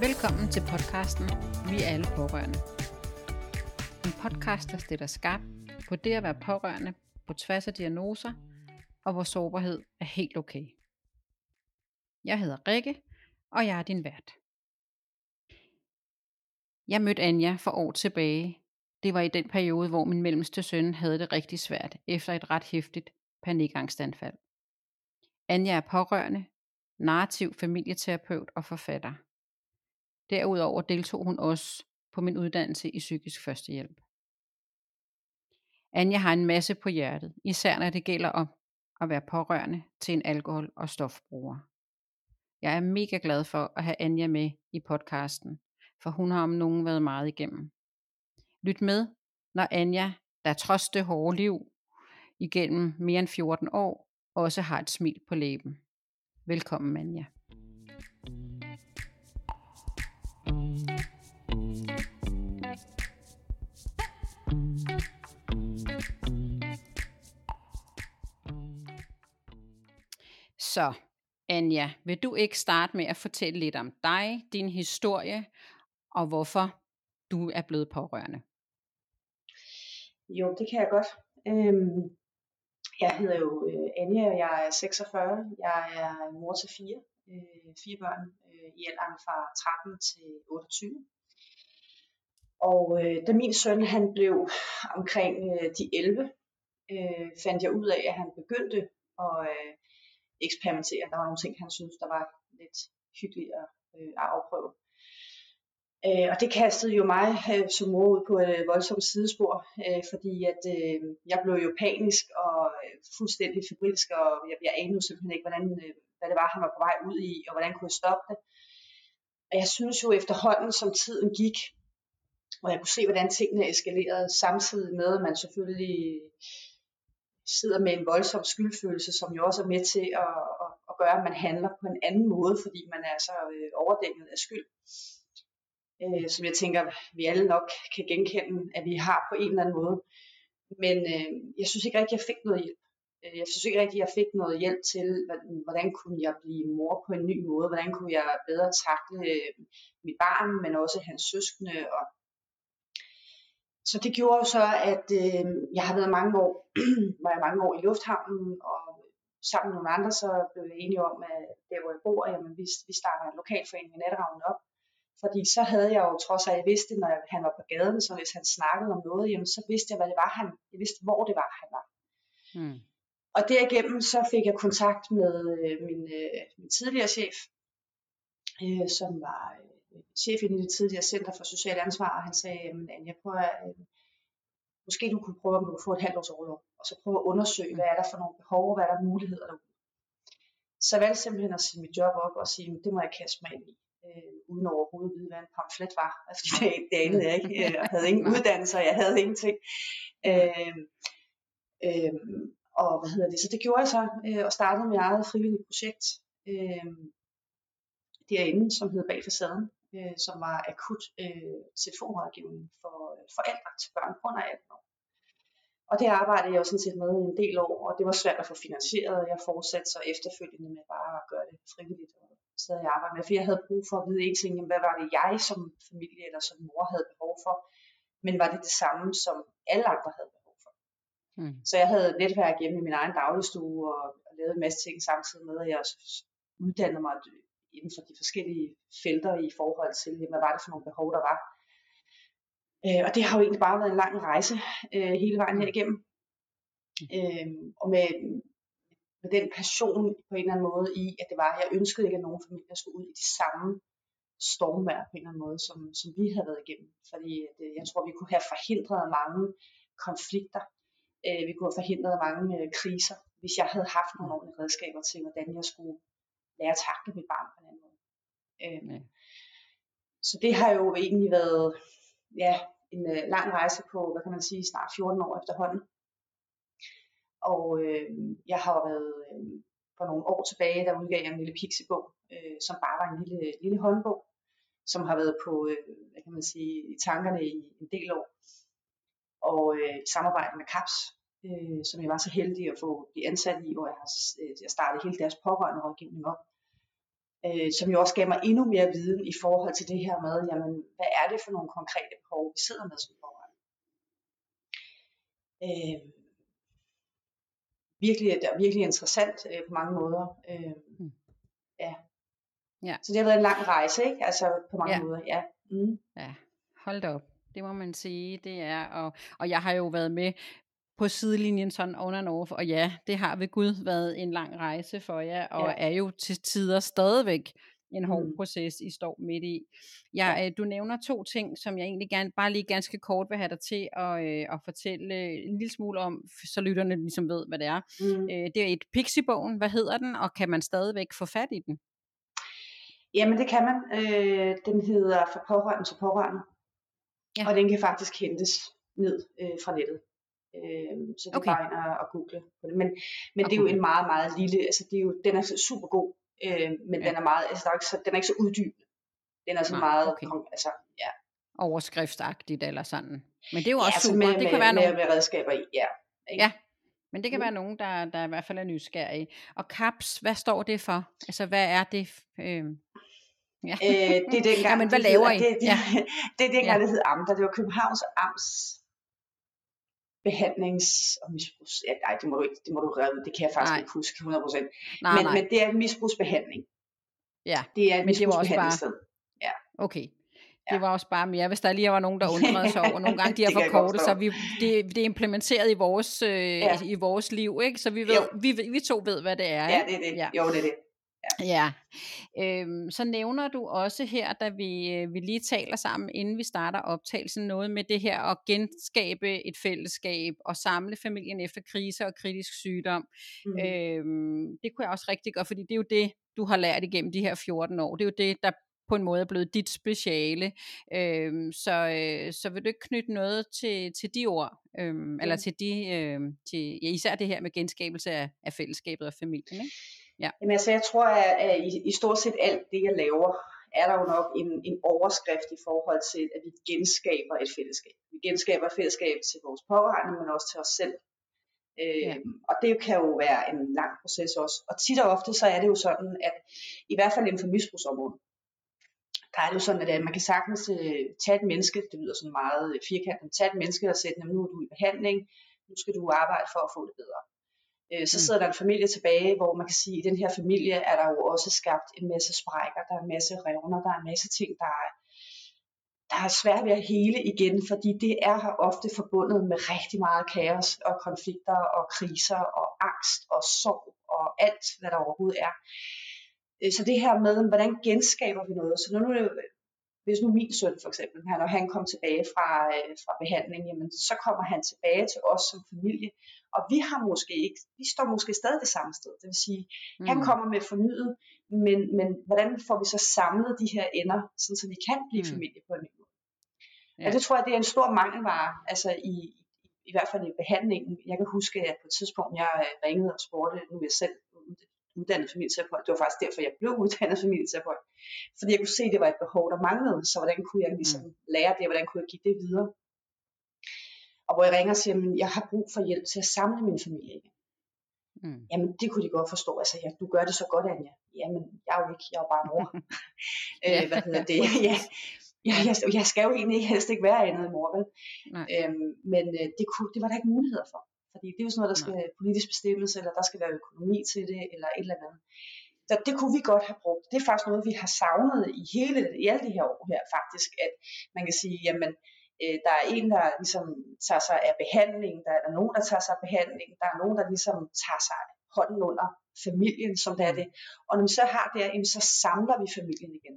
Velkommen til podcasten Vi er alle pårørende. En podcast, der stiller skarp på det at være pårørende på tværs af diagnoser, og hvor sårbarhed er helt okay. Jeg hedder Rikke, og jeg er din vært. Jeg mødte Anja for år tilbage. Det var i den periode, hvor min mellemste søn havde det rigtig svært efter et ret hæftigt panikangstanfald. Anja er pårørende, narrativ familieterapeut og forfatter. Derudover deltog hun også på min uddannelse i psykisk førstehjælp. Anja har en masse på hjertet, især når det gælder om at være pårørende til en alkohol- og stofbruger. Jeg er mega glad for at have Anja med i podcasten, for hun har om nogen været meget igennem. Lyt med, når Anja, der trods det hårde liv igennem mere end 14 år, også har et smil på læben. Velkommen, Anja. Så, Anja, vil du ikke starte med at fortælle lidt om dig, din historie, og hvorfor du er blevet pårørende? Jo, det kan jeg godt. Øhm, jeg hedder jo øh, Anja, og jeg er 46. Jeg er mor til fire, øh, fire børn øh, i alderen fra 13 til 28. Og øh, da min søn han blev omkring øh, de 11, øh, fandt jeg ud af, at han begyndte at øh, eksperimentere. Der var nogle ting, han syntes, der var lidt hyggeligt at, øh, at afprøve. Øh, og det kastede jo mig øh, som mor ud på et øh, voldsomt sidespor, øh, fordi at øh, jeg blev jo panisk og øh, fuldstændig febrilsk, og jeg, jeg anede simpelthen ikke, hvordan, øh, hvad det var, han var på vej ud i, og hvordan kunne jeg stoppe det. Og jeg synes jo efterhånden, som tiden gik, og jeg kunne se, hvordan tingene eskalerede, samtidig med, at man selvfølgelig sidder med en voldsom skyldfølelse, som jo også er med til at, at, at gøre, at man handler på en anden måde, fordi man er så øh, overdækket af skyld. Øh, som jeg tænker, vi alle nok kan genkende, at vi har på en eller anden måde. Men øh, jeg synes ikke rigtig, at jeg fik noget hjælp. Øh, jeg synes ikke rigtig, at jeg fik noget hjælp til, hvordan kunne jeg blive mor på en ny måde, hvordan kunne jeg bedre takle øh, mit barn, men også hans søskende og så det gjorde så, at øh, jeg har været mange år, var jeg mange år i lufthavnen, og sammen med nogle andre, så blev jeg enige om, at der hvor jeg bor, jamen, vi, vi starter en lokalforening i Natteravnen op. Fordi så havde jeg jo trods at jeg vidste, når han var på gaden, så hvis han snakkede om noget, jamen, så vidste jeg, hvad det var, han, jeg vidste, hvor det var, han var. Mm. Og derigennem så fik jeg kontakt med øh, min, øh, min tidligere chef, øh, som var øh, chef i det tidligere Center for Socialt Ansvar, og han sagde, at jeg prøver, øh, måske du kunne prøve, om du kunne få et halvt års overlov, og så prøve at undersøge, hvad er der for nogle behov, hvad er der muligheder derude. Så jeg valgte simpelthen at sige mit job op og sige, det må jeg kaste mig ind i, øh, uden overhovedet at vide, hvad en pamflet var. Altså, det, det anede jeg ikke. Jeg havde ingen uddannelse, jeg havde ingenting. Øh, øh, og hvad hedder det? Så det gjorde jeg så, øh, og startede mit eget frivillige projekt. Øh, derinde, som hed Bag Facaden, øh, som var akut øh, telefonrådgivning for øh, forældre til børn under 18 år. Og det arbejdede jeg jo sådan set med en del år, og det var svært at få finansieret, og jeg fortsatte så efterfølgende med bare at gøre det frivilligt og stadig arbejde med, for jeg havde brug for at vide en ting, hvad var det jeg som familie eller som mor havde behov for, men var det det samme, som alle andre havde behov for. Mm. Så jeg havde netværk hjemme i min egen dagligstue og, og lavet en masse ting samtidig med, at jeg også uddannede mig inden for de forskellige felter i forhold til, hvad var det for nogle behov, der var. Øh, og det har jo egentlig bare været en lang rejse øh, hele vejen her igennem. Øh, og med, med den passion på en eller anden måde i, at det var, jeg ønskede ikke, at nogen familier skulle ud i de samme stormvær på en eller anden måde, som, som vi havde været igennem. Fordi at, øh, jeg tror, vi kunne have forhindret mange konflikter. Øh, vi kunne have forhindret mange øh, kriser, hvis jeg havde haft nogle ordentlige redskaber til, hvordan jeg skulle lære at takle mit barn på en anden måde. Øhm, ja. Så det har jo egentlig været ja, en øh, lang rejse på, hvad kan man sige, snart 14 år efterhånden. Og øh, jeg har været øh, for nogle år tilbage, der udgav jeg en lille pixibog, øh, som bare var en lille, lille håndbog, som har været på, øh, hvad kan man sige, i tankerne i en del år. Og øh, i samarbejde med CAPS, øh, som jeg var så heldig at få blive ansat i, hvor jeg har øh, jeg startet hele deres pårørende rådgivning op. øh, som jo også gav mig endnu mere viden i forhold til det her med, jamen, hvad er det for nogle konkrete behov, vi sidder med som pårørende. Øh, virkelig, det er virkelig interessant øh, på mange måder. Øh, mm. ja. ja. Så det har været en lang rejse, ikke? Altså på mange ja. måder, ja. Mm. Ja, hold da op. Det må man sige, det er, og, og jeg har jo været med på sidelinjen sådan on and off, og ja, det har ved Gud været en lang rejse for jer, og ja. er jo til tider stadigvæk en hård mm. proces, I står midt i. Jeg, ja. øh, du nævner to ting, som jeg egentlig gerne, bare lige ganske kort vil have dig til at, øh, at fortælle en lille smule om, så lytterne ligesom ved, hvad det er. Mm. Øh, det er et Pixie-bogen, hvad hedder den, og kan man stadigvæk få fat i den? Jamen det kan man. Øh, den hedder For pårørende til pårørende. Ja. Og den kan faktisk hentes ned øh, fra nettet. Øh, så det okay. er bare ind og, og google på det. Men, men okay. det er jo en meget, meget lille, altså det er jo, den er super god, øh, men ja. den er meget, altså der er ikke så, den er ikke så uddybende. Den er så Nej, meget, okay. altså, ja. Overskriftsagtigt eller sådan. Men det er jo også ja, super. Med, det med, kan være med, nogle... med redskaber i, ja. Ikke? Ja, men det kan mm. være nogen, der, der i hvert fald er nysgerrige. Og CAPS, hvad står det for? Altså, hvad er det? Øh... Ja. øh, det er dengang, ja, men hvad laver I? Det, det, ja. det er dengang, ja. det hed AMTA. Det var Københavns Amts behandlings- og misbrugs... Ja, nej, det må du ikke, det må du redde, det kan jeg faktisk nej. ikke huske 100%. Nej, men, nej. men det er misbrugsbehandling. Ja, det er et men det var også bare... Ja. Okay, det var også bare mere, hvis der lige var nogen, der undrede sig over. Nogle gange de er for korte, så vi, det, det er implementeret i vores, øh, ja. i vores liv, ikke? så vi, ved, vi, vi to ved, hvad det er. Ja, det er det. Ja. Jo, det er det. Ja, øhm, så nævner du også her, da vi, øh, vi lige taler sammen, inden vi starter optagelsen, noget med det her at genskabe et fællesskab og samle familien efter krise og kritisk sygdom. Mm. Øhm, det kunne jeg også rigtig godt, fordi det er jo det, du har lært igennem de her 14 år. Det er jo det, der på en måde er blevet dit speciale. Øhm, så, øh, så vil du ikke knytte noget til, til de ord, øhm, ja. eller til de, øh, til, ja, især det her med genskabelse af, af fællesskabet og familien, ikke? Ja. Jamen altså, jeg tror, at, at i, i stort set alt det, jeg laver, er der jo nok en, en overskrift i forhold til, at vi genskaber et fællesskab. Vi genskaber et fællesskab til vores pårørende, men også til os selv. Øh, ja. Og det kan jo være en lang proces også. Og tit og ofte, så er det jo sådan, at i hvert fald inden for misbrugsområdet, der er det jo sådan, at man kan sagtens uh, tage et menneske, det lyder sådan meget firkantet, tage et menneske og sætte, nu er du i behandling, nu skal du arbejde for at få det bedre. Øh, så mm. sidder der en familie tilbage, hvor man kan sige, at i den her familie er der jo også skabt en masse sprækker, der er en masse revner, der er en masse ting, der er, der er svært ved at hele igen, fordi det er her ofte forbundet med rigtig meget kaos og konflikter og kriser og angst og sorg og alt, hvad der overhovedet er. Øh, så det her med, hvordan genskaber vi noget? Så nu er hvis nu min søn for eksempel, han, når han kom tilbage fra, øh, fra behandling, jamen, så kommer han tilbage til os som familie, og vi har måske ikke, vi står måske stadig det samme sted. Det vil sige, mm. han kommer med fornyet, men, men hvordan får vi så samlet de her ender, sådan, så vi kan blive mm. familie på en ny måde? Ja. Og det tror jeg, det er en stor mangelvare, altså i, i hvert fald i behandlingen. Jeg kan huske, at på et tidspunkt, jeg øh, ringede og spurgte, nu er jeg selv uddannet familieterapeut. Det var faktisk derfor, jeg blev uddannet familieterapeut. Fordi jeg kunne se, at det var et behov, der manglede. Så hvordan kunne jeg ligesom mm. lære det? Hvordan kunne jeg give det videre? Og hvor jeg ringer og siger, at jeg har brug for hjælp til at samle min familie igen. Mm. Jamen, det kunne de godt forstå. Altså, ja, du gør det så godt, Anja. Jamen, jeg er jo ikke, jeg er jo bare mor. øh, hvad hedder det? ja, jeg, jeg, jeg skal jo egentlig helst ikke være andet end mor, vel? Øhm, men øh, det, kunne, det var der ikke muligheder for. Fordi det er jo sådan noget, der skal være politisk bestemmelse, eller der skal være økonomi til det, eller et eller andet. Så det kunne vi godt have brugt. Det er faktisk noget, vi har savnet i hele i alle de her år her faktisk, at man kan sige, jamen, øh, der er en, der ligesom tager sig af behandling, der er der nogen, der tager sig af behandling, der er nogen, der ligesom tager sig hånden under familien, som det er det. Og når vi så har det, så samler vi familien igen.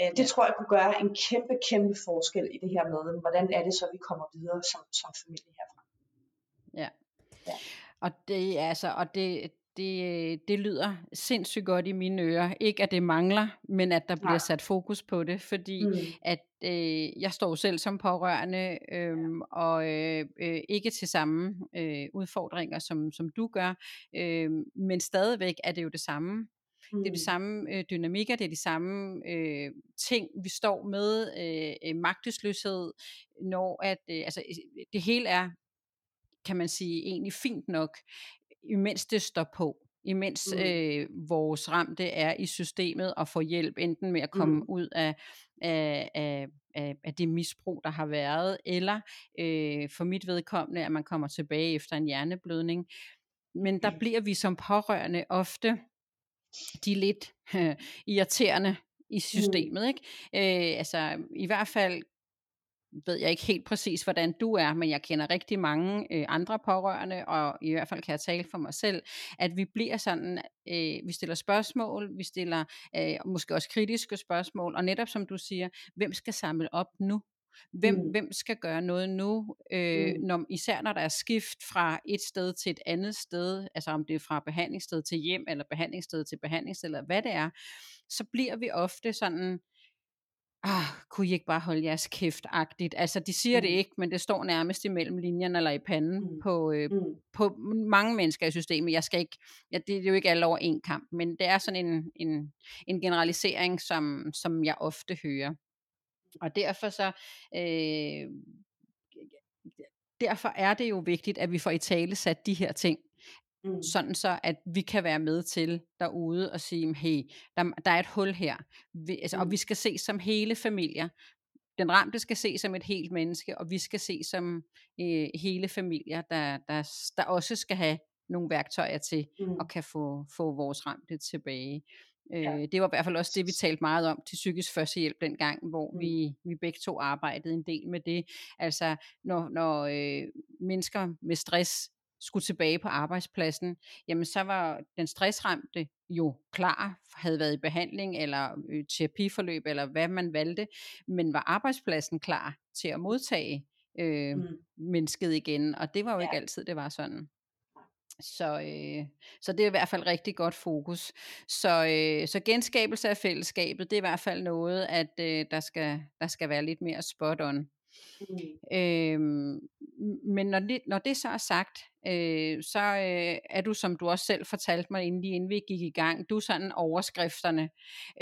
Øh, det tror jeg kunne gøre en kæmpe, kæmpe forskel i det her med, hvordan er det så, vi kommer videre som, som familie herfra. Ja. Og det altså, og det, det, det lyder sindssygt godt i mine ører. Ikke at det mangler, men at der bliver Nej. sat fokus på det, fordi mm. at øh, jeg står selv som pårørende øh, og øh, øh, ikke til samme øh, udfordringer som, som du gør, øh, men stadigvæk er det jo det samme. Mm. Det er de samme øh, dynamikker, det er de samme øh, ting, vi står med, øh, magtesløshed, når at, øh, altså, det hele er kan man sige, egentlig fint nok, imens det står på. imens mm. øh, vores ramte er i systemet og får hjælp enten med at komme mm. ud af, af, af, af, af det misbrug, der har været, eller øh, for mit vedkommende, at man kommer tilbage efter en hjerneblødning. Men der mm. bliver vi som pårørende ofte de lidt øh, irriterende i mm. systemet. Mm. Ikke? Øh, altså i hvert fald ved jeg ikke helt præcis, hvordan du er, men jeg kender rigtig mange øh, andre pårørende, og i hvert fald kan jeg tale for mig selv, at vi bliver sådan, øh, vi stiller spørgsmål, vi stiller øh, måske også kritiske spørgsmål, og netop som du siger, hvem skal samle op nu? Hvem, mm. hvem skal gøre noget nu, øh, mm. når, især når der er skift fra et sted til et andet sted, altså om det er fra behandlingssted til hjem, eller behandlingssted til behandlingssted, eller hvad det er, så bliver vi ofte sådan, ah, kunne I ikke bare holde jeres kæft-agtigt? Altså, de siger mm. det ikke, men det står nærmest imellem linjerne eller i panden mm. På, øh, mm. på mange mennesker i systemet. Jeg skal ikke, ja, det er jo ikke alle over en kamp, men det er sådan en, en, en generalisering, som, som jeg ofte hører. Og derfor så, øh, derfor er det jo vigtigt, at vi får i tale sat de her ting. Mm. Sådan så, at vi kan være med til derude og sige, hey, der, der er et hul her. Vi, altså, mm. Og vi skal se som hele familier. Den ramte skal se som et helt menneske, og vi skal se som øh, hele familier, der, der, der også skal have nogle værktøjer til mm. at kan få, få vores ramte tilbage. Ja. Øh, det var i hvert fald også det, vi talte meget om til psykisk førstehjælp dengang, hvor mm. vi, vi begge to arbejdede en del med det. Altså, når, når øh, mennesker med stress skulle tilbage på arbejdspladsen, jamen så var den stressramte jo klar, havde været i behandling eller øh, terapiforløb, eller hvad man valgte, men var arbejdspladsen klar til at modtage øh, mm. mennesket igen, og det var jo ja. ikke altid, det var sådan. Så, øh, så det er i hvert fald rigtig godt fokus. Så, øh, så genskabelse af fællesskabet, det er i hvert fald noget, at øh, der, skal, der skal være lidt mere spot on. Mm. Øhm, men når det, når det så er sagt, øh, så øh, er du, som du også selv fortalte mig, inden, lige inden vi gik i gang, du er sådan overskrifterne.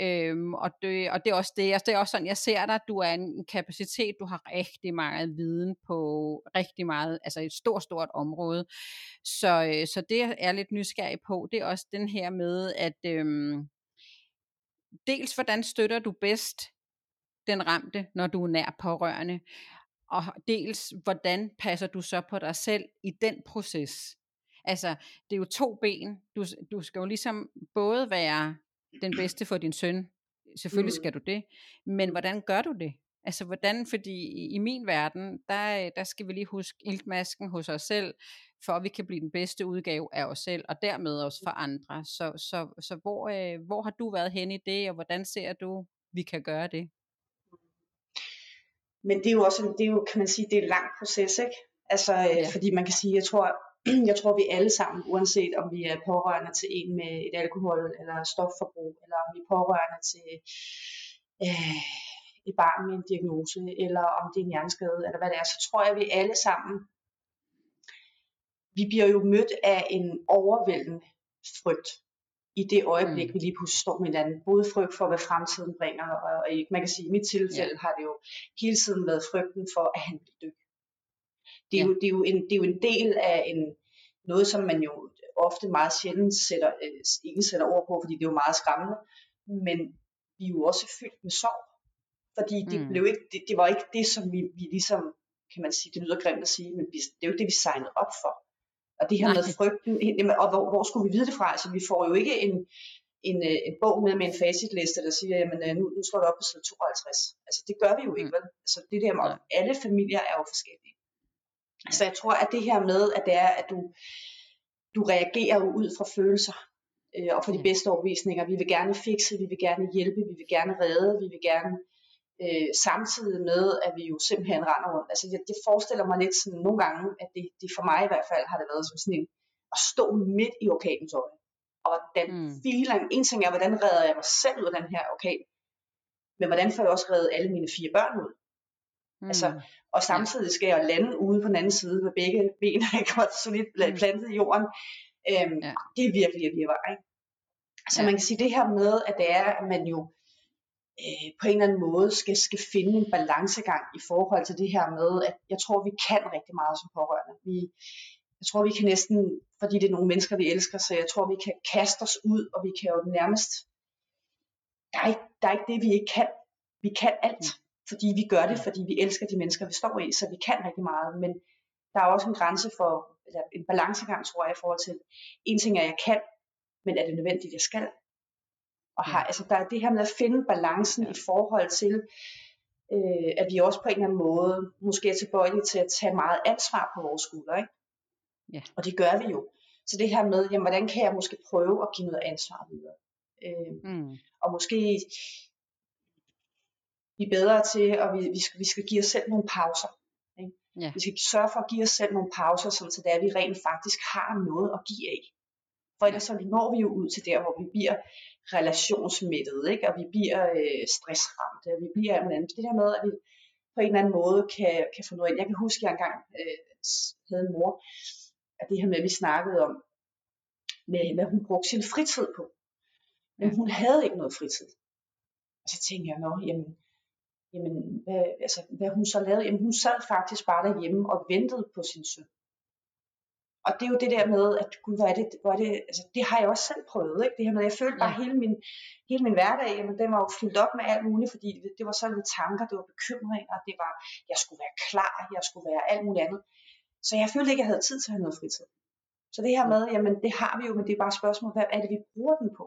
Øhm, og, det, og det er også det, altså det er også sådan, jeg ser dig, du er en kapacitet, du har rigtig meget viden på rigtig meget, altså et stort, stort område. Så, øh, så det jeg er lidt nysgerrig på, det er også den her med, at øh, dels hvordan støtter du bedst den ramte, når du er nær pårørende? Og dels, hvordan passer du så på dig selv i den proces? Altså, det er jo to ben. Du, du skal jo ligesom både være den bedste for din søn. Selvfølgelig skal du det. Men hvordan gør du det? Altså, hvordan, fordi i, min verden, der, der skal vi lige huske iltmasken hos os selv, for at vi kan blive den bedste udgave af os selv, og dermed også for andre. Så, så, så hvor, øh, hvor har du været hen i det, og hvordan ser du, vi kan gøre det? Men det er jo også, det er jo, kan man sige, det er en lang proces, ikke? Altså, øh, ja. fordi man kan sige, jeg tror, jeg tror vi alle sammen, uanset om vi er pårørende til en med et alkohol- eller stofforbrug, eller om vi er pårørende til øh, et barn med en diagnose, eller om det er en hjerneskade, eller hvad det er, så tror jeg, at vi alle sammen, vi bliver jo mødt af en overvældende frygt i det øjeblik, mm. vi lige pludselig står med hinanden. Både frygt for, hvad fremtiden bringer, og, og man kan sige, i mit tilfælde ja. har det jo hele tiden været frygten for, at han vil dø. Det er, ja. jo, det, er jo en, det er jo en del af en, noget, som man jo ofte meget sjældent sætter, øh, ikke sætter ord på, fordi det er jo meget skræmmende, men vi er jo også fyldt med sorg, fordi det, mm. blev ikke, det, det var ikke det, som vi, vi ligesom, kan man sige, det lyder grimt at sige, men vi, det er jo det, vi signede op for. Og det her Nej. med frygten, og hvor, hvor skulle vi vide det fra? Altså vi får jo ikke en, en, øh, en bog med med en facitliste, der siger, jamen øh, nu, nu slår du op på side 52. Altså det gør vi jo ikke, mm. vel? Altså det der med, at alle familier er jo forskellige. Så jeg tror, at det her med, at det er, at du, du reagerer jo ud fra følelser, øh, og for de bedste overbevisninger. Vi vil gerne fikse, vi vil gerne hjælpe, vi vil gerne redde, vi vil gerne øh, samtidig med, at vi jo simpelthen render rundt. Altså jeg, det forestiller mig lidt sådan nogle gange, at det, det for mig i hvert fald har det været som sådan en, at stå midt i orkanens øje. Og den mm. feeling, en ting er, hvordan redder jeg mig selv ud af den her orkan, men hvordan får jeg også reddet alle mine fire børn ud? Mm. Altså, og samtidig skal jeg lande ude på den anden side med begge ben godt solidt mm. plantet i jorden. Øhm, ja. Det er virkelig et virvar, ikke? Så ja. man kan sige det her med, at det er, at man jo øh, på en eller anden måde skal, skal finde en balancegang i forhold til det her med, at jeg tror, vi kan rigtig meget som pårørende. Vi, jeg tror, vi kan næsten, fordi det er nogle mennesker, vi elsker, så jeg tror, vi kan kaste os ud, og vi kan jo nærmest, der er ikke, der er ikke det, vi ikke kan. Vi kan alt, fordi vi gør det, fordi vi elsker de mennesker, vi står i, så vi kan rigtig meget, men der er også en grænse for, eller en balancegang, tror jeg, i forhold til, en ting er, at jeg kan, men er det nødvendigt, jeg skal? Og har, altså, der er det her med at finde balancen i forhold til, øh, at vi også på en eller anden måde måske er tilbøjelige til at tage meget ansvar på vores skuldre. Ikke? Ja. Og det gør vi jo. Så det her med, jamen, hvordan kan jeg måske prøve at give noget ansvar videre? Øh, Mm. og måske blive bedre til, at vi, vi, skal, vi skal give os selv nogle pauser. Ikke? Ja. Vi skal sørge for at give os selv nogle pauser, sådan så det er, at vi rent faktisk har noget at give af. For ellers så når vi jo ud til der, hvor vi bliver relationsmættet, ikke? og vi bliver øh, stressramte, og vi bliver andet. det der med, at vi på en eller anden måde kan, kan få noget ind. Jeg kan huske, at jeg engang øh, havde en mor, at det her med, at vi snakkede om, med, hvad hun brugte sin fritid på. Men hun havde ikke noget fritid. Og så tænkte jeg, nå, jamen, jamen hvad, altså, hvad hun så lavede, jamen hun sad faktisk bare derhjemme og ventede på sin søn. Og det er jo det der med, at gud, hvor er det, hvor er det, altså, det har jeg også selv prøvet, ikke? det her med, jeg følte bare Ja. hele min, hele min hverdag, jamen, den var jo fyldt op med alt muligt, fordi det, det var sådan med tanker, det var bekymringer, det var, jeg skulle være klar, jeg skulle være alt muligt andet. Så jeg følte ikke, at jeg havde tid til at have noget fritid. Så det her med, jamen det har vi jo, men det er bare et spørgsmål, hvad er det, vi bruger den på?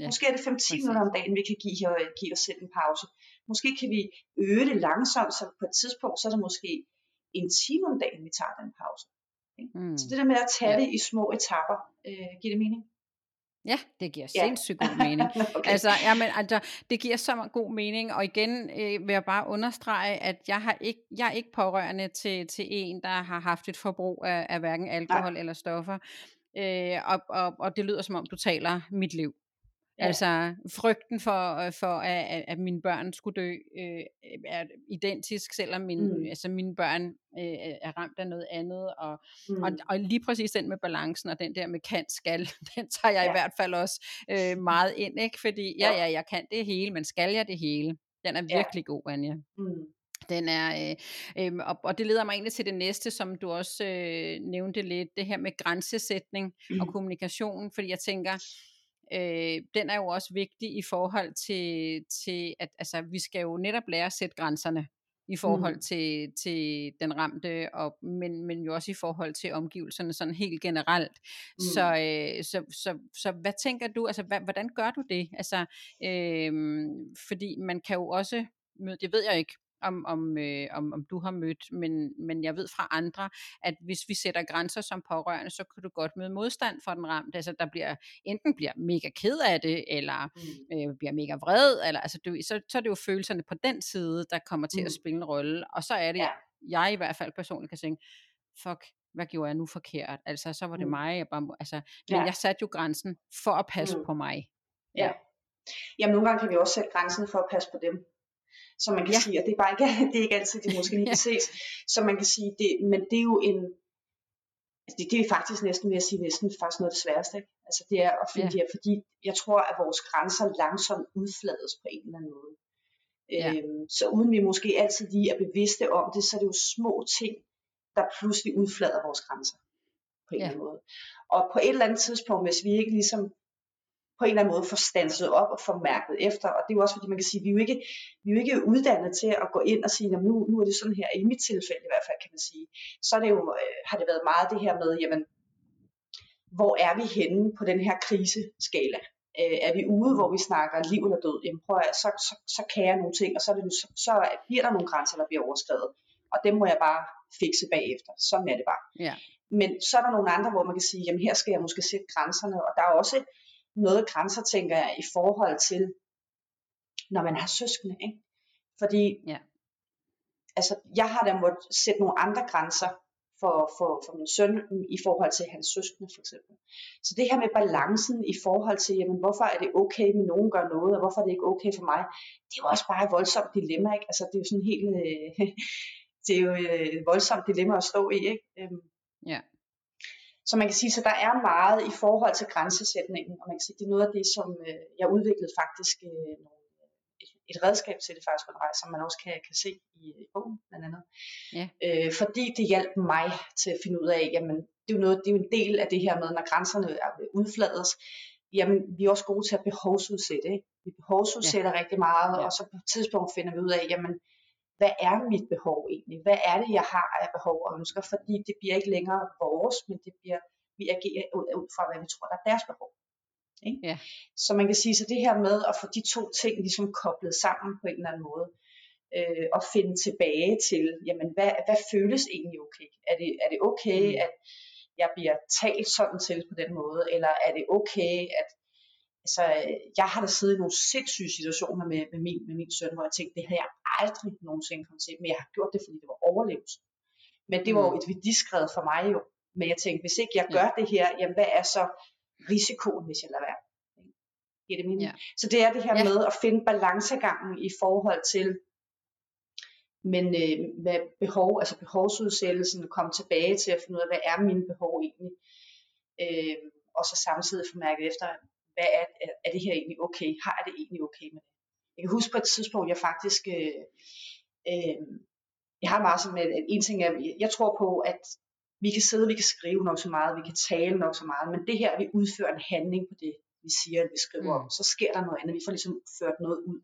Ja, Måske er det 5-10 præcis. minutter om dagen, vi kan give, give os selv en pause. Måske kan vi øge det langsomt, så på et tidspunkt, så er det måske en time om dagen, vi tager den pause. Mm. Så det der med at tage Ja. det i små etapper, øh, giver det mening? Ja, det giver Ja. sindssygt god mening. okay. Altså, jamen, altså, det giver så meget god mening, og igen øh, vil jeg bare understrege, at jeg, har ikke, jeg er ikke pårørende til, til en, der har haft et forbrug af, af hverken alkohol Nej. eller stoffer, øh, og, og, og det lyder som om, du taler mit liv. Ja. Altså frygten for, øh, for at, at- mine børn skulle dø øh, er identisk, selvom mine, Mm. altså mine børn øh, er ramt af noget andet. Og, mm. og, og lige præcis den med balancen, og den der med kan, skal, den tager jeg ja. Ja. i hvert fald også øh, meget ind, ikke? Fordi ja, Ja. ja, jeg kan det hele, men skal jeg det hele? Den er Ja. virkelig god, Anja. Mm. Den er, øh, øh, og, og det leder mig egentlig til det næste, som du også øh, nævnte lidt, det her med grænsesætning mm. og Mm. kommunikation, fordi jeg tænker, øh, den er jo også vigtig i forhold til, til at altså, vi skal jo netop lære at sætte grænserne i forhold Mm. til, til den ramte, og, men, men jo også i forhold til omgivelserne sådan helt generelt. Mm. Så, øh, så, så, så hvad tænker du, altså hvad, hvordan gør du det? Altså, øh, fordi man kan jo også det ved jeg ikke, om, om, øh, om, om du har mødt, men, men jeg ved fra andre, at hvis vi sætter grænser som pårørende, så kan du godt møde modstand for den ramte. Altså der bliver, enten bliver mega ked af det, eller Mm. øh, bliver mega vred, eller altså du, så, så er det jo følelserne på den side, der kommer til mm. at spille en rolle. Og så er det, Ja. ja. jeg i hvert fald personligt kan tænke, fuck, hvad gjorde jeg nu forkert? Altså så var det Mm. mig, jeg bare, må- altså, men Ja. jeg satte jo grænsen for at passe Mm. på mig. Ja. Jamen nogle gange kan vi også sætte grænsen for at passe på dem. Så man kan Ja. sige, at det er bare ikke, det er ikke altid, det måske lige kan ses. Så man kan sige, det, men det er jo en, altså det, det er faktisk næsten, vil jeg sige, næsten faktisk noget af det sværeste. Ikke? Altså det er at finde ja. det her, fordi jeg tror, at vores grænser langsomt udflades på en eller anden måde. Ja. Øhm, så uden vi måske altid lige er bevidste om det, så er det jo små ting, der pludselig udflader vores grænser på en Ja. eller anden måde. Og på et eller andet tidspunkt, hvis vi ikke ligesom på en eller anden måde får stanset op og får mærket efter, og det er jo også fordi man kan sige, vi er jo ikke, vi er jo ikke uddannet til at gå ind og sige, "Nå, nu, nu er det sådan her, i mit tilfælde i hvert fald kan man sige, så er det jo, øh, har det været meget det her med, jamen, hvor er vi henne på den her kriseskala? Øh, er vi ude, hvor vi snakker liv eller død? Jamen prøv at, så, så, så kan jeg nogle ting, og så, er det, så, så bliver der nogle grænser, der bliver overskrevet. Og dem må jeg bare fikse bagefter. Sådan er det bare. Ja. Men så er der nogle andre, hvor man kan sige, jamen her skal jeg måske sætte grænserne, og der er også noget grænser, tænker jeg, i forhold til, når man har søskende, ikke? Fordi, Ja. altså, jeg har da måttet sætte nogle andre grænser for, for, for min søn i forhold til hans søskende, for eksempel. Så det her med balancen i forhold til, jamen, hvorfor er det okay, med nogen gør noget, og hvorfor er det ikke okay for mig, det er jo også bare et voldsomt dilemma, ikke? Altså, det er jo sådan helt, øh, det er jo et voldsomt dilemma at stå i, ikke? Øhm, Ja. Så man kan sige, så der er meget i forhold til grænsesætningen, og man kan sige, det er noget af det, som øh, jeg udviklede faktisk øh, nogle, et, et redskab til det faktisk undervejs, som man også kan, kan se i, i bogen blandt andet. Ja. Øh, fordi det hjalp mig til at finde ud af, jamen, det er jo noget, det er jo en del af det her med, når grænserne er udflades, jamen vi er også gode til at behovsudsætte. Ikke? Vi behovsudsætter ja. rigtig meget, ja. og så på et tidspunkt finder vi ud af, jamen hvad er mit behov egentlig? Hvad er det, jeg har af behov og ønsker? Fordi det bliver ikke længere vores, men det bliver, vi agerer ud, ud fra, hvad vi tror, der er deres behov. Ikke? Ja. Så man kan sige, så det her med at få de to ting ligesom koblet sammen på en eller anden måde, øh, og finde tilbage til, jamen hvad, hvad føles egentlig okay? Er det, er det okay, mm. at jeg bliver talt sådan til på den måde, eller er det okay, at altså, jeg har da siddet i nogle sindssyge situationer med, med, min, med min søn, hvor jeg tænkte, det havde jeg aldrig nogensinde kommet til, men jeg har gjort det, fordi det var overlevelse. Men det var jo mm. et værdiskred for mig jo. Men jeg tænkte, hvis ikke jeg gør det her, jamen hvad er så risikoen, hvis jeg lader være? Giver det mening? Ja. Så det er det her ja. med at finde balancegangen i forhold til, men øh, med behov, altså behovsudsættelsen, komme tilbage til at finde ud af, hvad er mine behov egentlig? Øh, og så samtidig få mærket efter, hvad er, er det her egentlig okay? Har jeg det egentlig okay med det? Jeg kan huske på et tidspunkt, jeg faktisk, øh, øh, jeg har meget sådan at en ting er, jeg tror på, at vi kan sidde, vi kan skrive nok så meget, vi kan tale nok så meget, men det her, vi udfører en handling på det, vi siger, at vi skriver mm. om, så sker der noget andet. Vi får ligesom ført noget ud.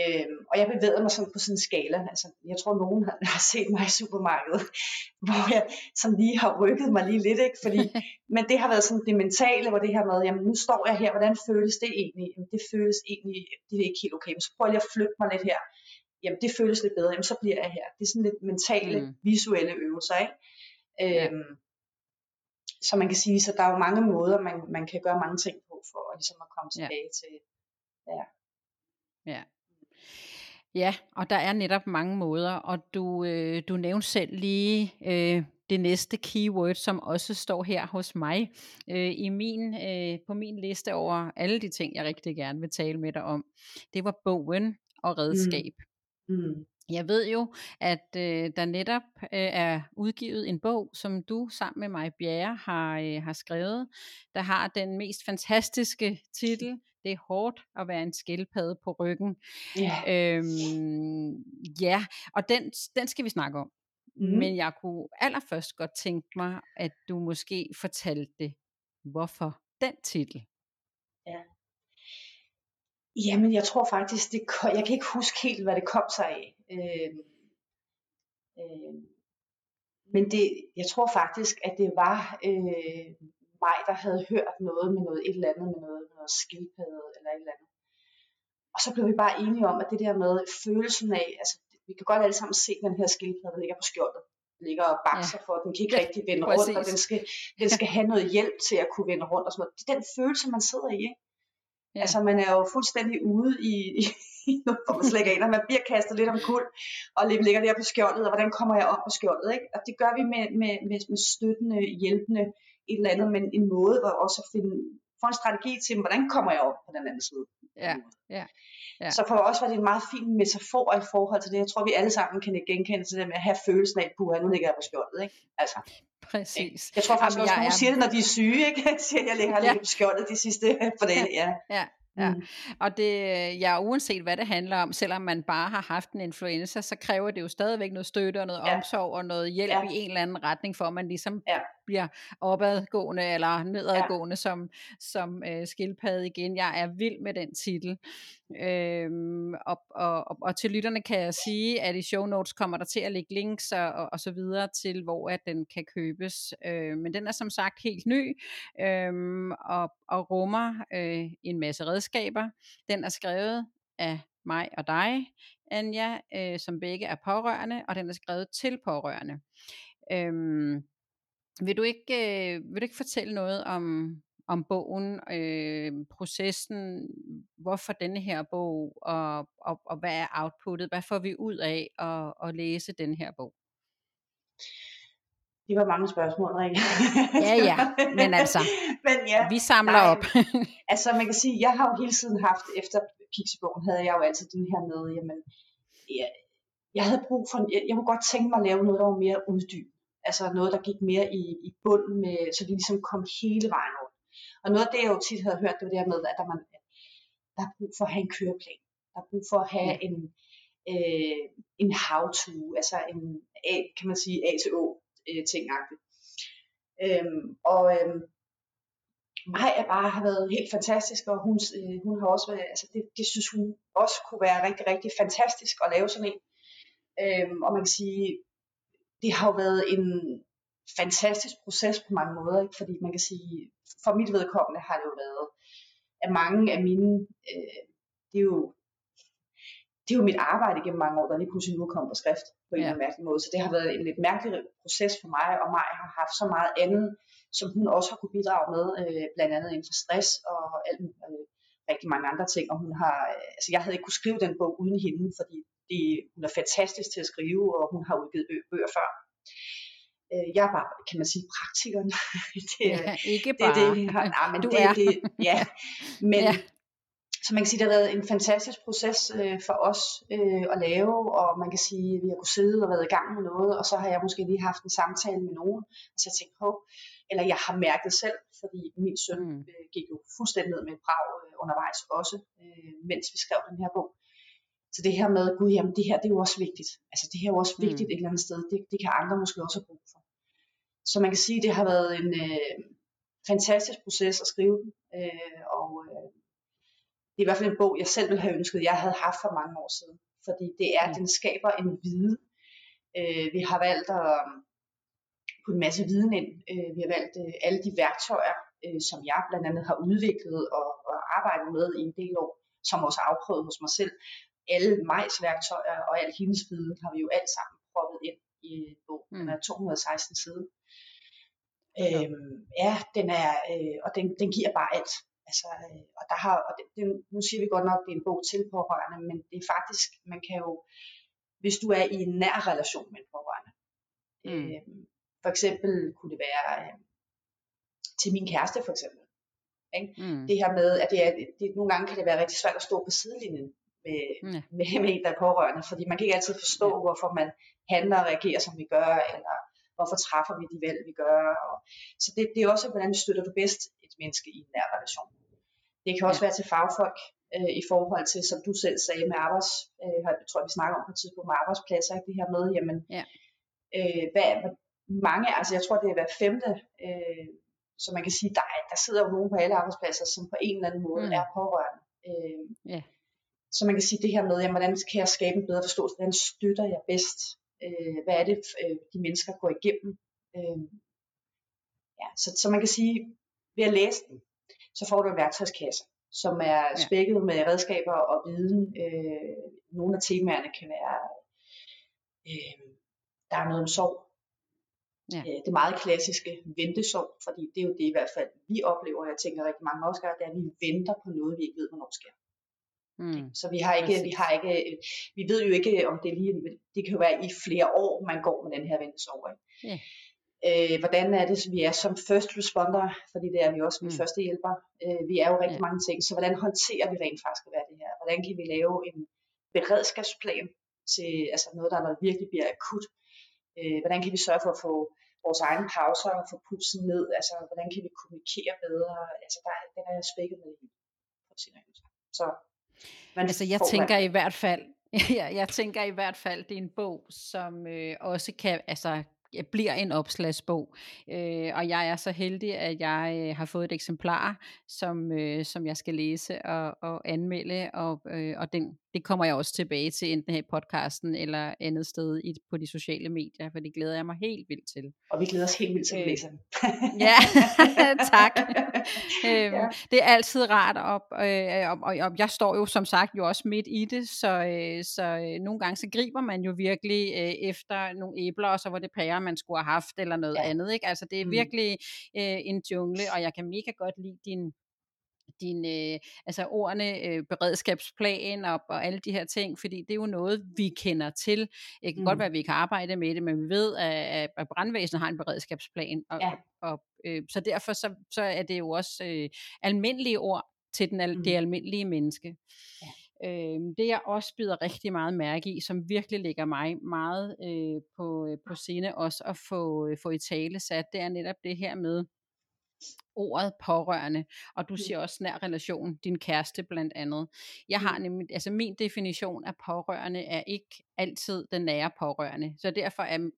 Øhm, og jeg bevæger mig sådan på sådan en skala. Altså, jeg tror, nogen har, har set mig i supermarkedet, hvor jeg som lige har rykket mig lige lidt. Ikke? Fordi, men det har været sådan det mentale, hvor det her med, jamen nu står jeg her, hvordan føles det egentlig? Jamen, det føles egentlig, det er ikke helt okay. Men så prøver jeg lige at flytte mig lidt her. Jamen det føles lidt bedre, jamen så bliver jeg her. Det er sådan lidt mentale, mm. visuelle øvelser. Ikke? Ja. Øhm, så man kan sige, så der er jo mange måder, man, man kan gøre mange ting på, for at, ligesom at komme tilbage ja. til. Ja. Ja, Ja, og der er netop mange måder, og du, øh, du nævnte selv lige øh, det næste keyword, som også står her hos mig øh, i min, øh, på min liste over alle de ting, jeg rigtig gerne vil tale med dig om. Det var bogen og redskab. Mm. Mm. Jeg ved jo, at øh, der netop øh, er udgivet en bog, som du sammen med mig, Bjerre, har, øh, har skrevet, der har den mest fantastiske titel, det er hårdt at være en skildpadde på ryggen. Yeah. Øhm, ja, og den, den skal vi snakke om. Mm. Men jeg kunne allerførst godt tænke mig, at du måske fortalte, hvorfor den titel. Ja. Jamen, jeg tror faktisk, det, jeg kan ikke huske helt, hvad det kom sig af. Øh, øh, men det, jeg tror faktisk, at det var øh, mig, der havde hørt noget med noget et eller andet, med noget, med noget skildpadde eller et eller andet. Og så blev vi bare enige om, at det der med følelsen af, altså vi kan godt alle sammen se den her skildpadde, der ligger på skjoldet, ligger og bakser ja. for, den kan ikke rigtig vende Præcis. rundt, og den skal, den skal have noget hjælp til at kunne vende rundt og sådan noget. Det er den følelse, man sidder i, ikke? Ja. Altså man er jo fuldstændig ude i, i noget, hvor man slet ikke aner. Man bliver kastet lidt om kul, og ligger der på skjoldet, og hvordan kommer jeg op på skjoldet, ikke? Og det gør vi med, med, med, med støttende, hjælpende et eller andet, men en måde hvor også at finde, få en strategi til, hvordan kommer jeg op på den anden side. Ja, ja. Ja. Så for os var det en meget fin metafor i forhold til det. Jeg tror, vi alle sammen kan genkende til det med at have følelsen af, at nu ligger jeg på skjoldet. Ikke? Altså, Præcis. Jeg tror faktisk Jamen, også, at nogen er... siger det, når de er syge. Ikke? Jeg siger, at jeg ligger, ja. på skjoldet de sidste for dage. Ja. ja. Ja, mm. og det, ja, uanset hvad det handler om, selvom man bare har haft en influenza, så kræver det jo stadigvæk noget støtte og noget ja. omsorg og noget hjælp ja. i en eller anden retning, for at man ligesom ja. bliver opadgående eller nedadgående ja. som, som øh, skildpadde igen. Jeg er vild med den titel. Øhm, og, og, og, og til lytterne kan jeg sige, at i show notes kommer der til at lægge links og, og, og så videre til, hvor at den kan købes. Øh, men den er som sagt helt ny øh, og, og rummer øh, en masse redskaber. Den er skrevet af mig og dig, Anja, øh, som begge er pårørende, og den er skrevet til pårørende. Øhm, vil du ikke, øh, vil du ikke fortælle noget om, om bogen, øh, processen, hvorfor denne her bog, og, og, og hvad er outputtet, hvad får vi ud af at, at læse den her bog? Det var mange spørgsmål, Rikke. ja, ja, men altså, men ja, vi samler nej, op. altså man kan sige, jeg har jo hele tiden haft, efter Pixiebogen havde jeg jo altid den her med, jamen, jeg, jeg havde brug for, jeg, jeg kunne godt tænke mig at lave noget, der var mere uddyb. Altså noget, der gik mere i, i bund, med, så vi ligesom kom hele vejen over. Og noget af det, jeg jo tit havde hørt, det var det her med, at der, man, der er brug for at have en køreplan. Der er brug for at have en, øh, en how-to, altså en A, kan man sige A til Å øh, ting Øhm, og øhm, mig er bare har været helt fantastisk, og hun, øh, hun har også været, altså det, det synes hun også kunne være rigtig, rigtig fantastisk at lave sådan en. Øhm, og man kan sige, det har jo været en fantastisk proces på mange måder, ikke? fordi man kan sige, for mit vedkommende har det jo været, at mange af mine, øh, det er jo det er jo mit arbejde gennem mange år, der lige pludselig nu er kommet på skrift på en ja. eller anden mærkelig måde. Så det har været en lidt mærkelig proces for mig, og mig har haft så meget andet, som hun også har kunne bidrage med, øh, blandt andet inden for stress og alt, øh, rigtig mange andre ting. Og hun har, øh, altså jeg havde ikke kunne skrive den bog uden hende, fordi det, hun er fantastisk til at skrive, og hun har udgivet bøger før. Øh, jeg er bare, kan man sige, praktikeren. det, ja, ikke bare. Det, det, nej, men du det, er. Det, ja, men, ja. Så man kan sige, at det har været en fantastisk proces øh, for os øh, at lave, og man kan sige, at vi har kunnet sidde og været i gang med noget, og så har jeg måske lige haft en samtale med nogen, og så jeg tænkt på, eller jeg har mærket selv, fordi min søn mm. øh, gik jo fuldstændig ned med en brag øh, undervejs også, øh, mens vi skrev den her bog. Så det her med, gud, jamen det her, det er jo også vigtigt. Altså det her er jo også vigtigt mm. et eller andet sted. Det, det kan andre måske også have brug for. Så man kan sige, at det har været en øh, fantastisk proces at skrive den, øh, det er i hvert fald en bog, jeg selv ville have ønsket, jeg havde haft for mange år siden. Fordi det er, mm. den skaber en viden. Øh, vi har valgt at putte en masse viden ind. Øh, vi har valgt øh, alle de værktøjer, øh, som jeg blandt andet har udviklet og, og arbejdet med i en del år, som også er afprøvet hos mig selv. Alle Majs værktøjer og al hendes viden har vi jo alt sammen proppet ind i bogen. Den er 216 mm. sider. Øhm, ja, den er, øh, og den, den giver bare alt. Altså, øh, og der har, og det, det, nu siger vi godt nok, at det er en bog til pårørende, men det er faktisk, man kan jo, hvis du er i en nær relation med en pårørende, mm. øh, for eksempel kunne det være øh, til min kæreste for eksempel, ikke? Mm. det her med, at det er, det, nogle gange kan det være rigtig svært at stå på sidelinjen med, mm. med, med en, der er pårørende, fordi man kan ikke altid forstå, hvorfor man handler og reagerer, som vi gør, eller hvorfor træffer vi de valg, vi gør. Og, så det, det er også, hvordan støtter du bedst et menneske i en nær relation. Det kan også ja. være til fagfolk øh, i forhold til, som du selv sagde med arbejds, øh, jeg tror vi snakker om på et tidspunkt med arbejdspladser, ikke? det her med, jamen, ja. øh, hvad, mange, altså jeg tror det er hver femte, øh, så man kan sige, der, der sidder jo nogen på alle arbejdspladser, som på en eller anden måde mm. er pårørende. Øh, ja. Så man kan sige det her med, jamen, hvordan kan jeg skabe en bedre forståelse, hvordan støtter jeg bedst, øh, hvad er det øh, de mennesker går igennem. Øh, ja, så, så man kan sige, ved at læse den, så får du en værktøjskasse, som er ja. spækket med redskaber og viden. Øh, nogle af temaerne kan være, øh, der er noget om sorg. Ja. Øh, det meget klassiske ventesorg, fordi det er jo det i hvert fald, vi oplever, og jeg tænker rigtig mange også gør, det er, at vi venter på noget, vi ikke ved, hvornår sker. Mm. Så vi har ikke, vi har ikke, vi ved jo ikke, om det lige, det kan jo være i flere år, man går med den her ventesorg. Yeah. Øh, hvordan er det, vi er som first responder, fordi det er vi også, vi mm. første hjælper. Øh, vi er jo rigtig yeah. mange ting, så hvordan håndterer vi rent faktisk hvad det her? Hvordan kan vi lave en beredskabsplan til altså noget, der når virkelig bliver akut? Øh, hvordan kan vi sørge for at få vores egne pauser og få pulsen ned? Altså, hvordan kan vi kommunikere bedre? Altså, der, den er spækket med det. Så man altså jeg tænker i hvert fald, ja, jeg tænker i hvert fald, det er en bog, som øh, også kan, altså bliver en opslagsbog. Øh, og jeg er så heldig, at jeg øh, har fået et eksemplar, som, øh, som jeg skal læse og, og anmelde, og, øh, og den, det kommer jeg også tilbage til, enten her i podcasten eller andet sted i, på de sociale medier, for det glæder jeg mig helt vildt til. Og vi glæder os helt vildt til at øh, læse den. ja, tak. øhm, ja. Det er altid rart, op, øh, og, og, og jeg står jo som sagt jo også midt i det, så, øh, så øh, nogle gange så griber man jo virkelig øh, efter nogle æbler, og så var det pærer, man skulle have haft, eller noget ja. andet. Ikke? Altså det er mm. virkelig øh, en jungle, og jeg kan mega godt lide din din, øh, altså ordene øh, beredskabsplan og, og alle de her ting, fordi det er jo noget, vi kender til. Det kan mm. godt være, at vi kan arbejde med det, men vi ved, at, at brandvæsenet har en beredskabsplan, og, ja. og, øh, så derfor så, så er det jo også øh, almindelige ord til den, mm. det almindelige menneske. Ja. Øh, det jeg også bider rigtig meget mærke i, som virkelig ligger mig meget øh, på, øh, på scene også at få, øh, få i tale sat, det er netop det her med, ordet pårørende, og du Mm. siger også nær relation, din kæreste blandt andet. Jeg har Mm. nemlig, altså min definition af pårørende er ikke altid den nære pårørende, så derfor er,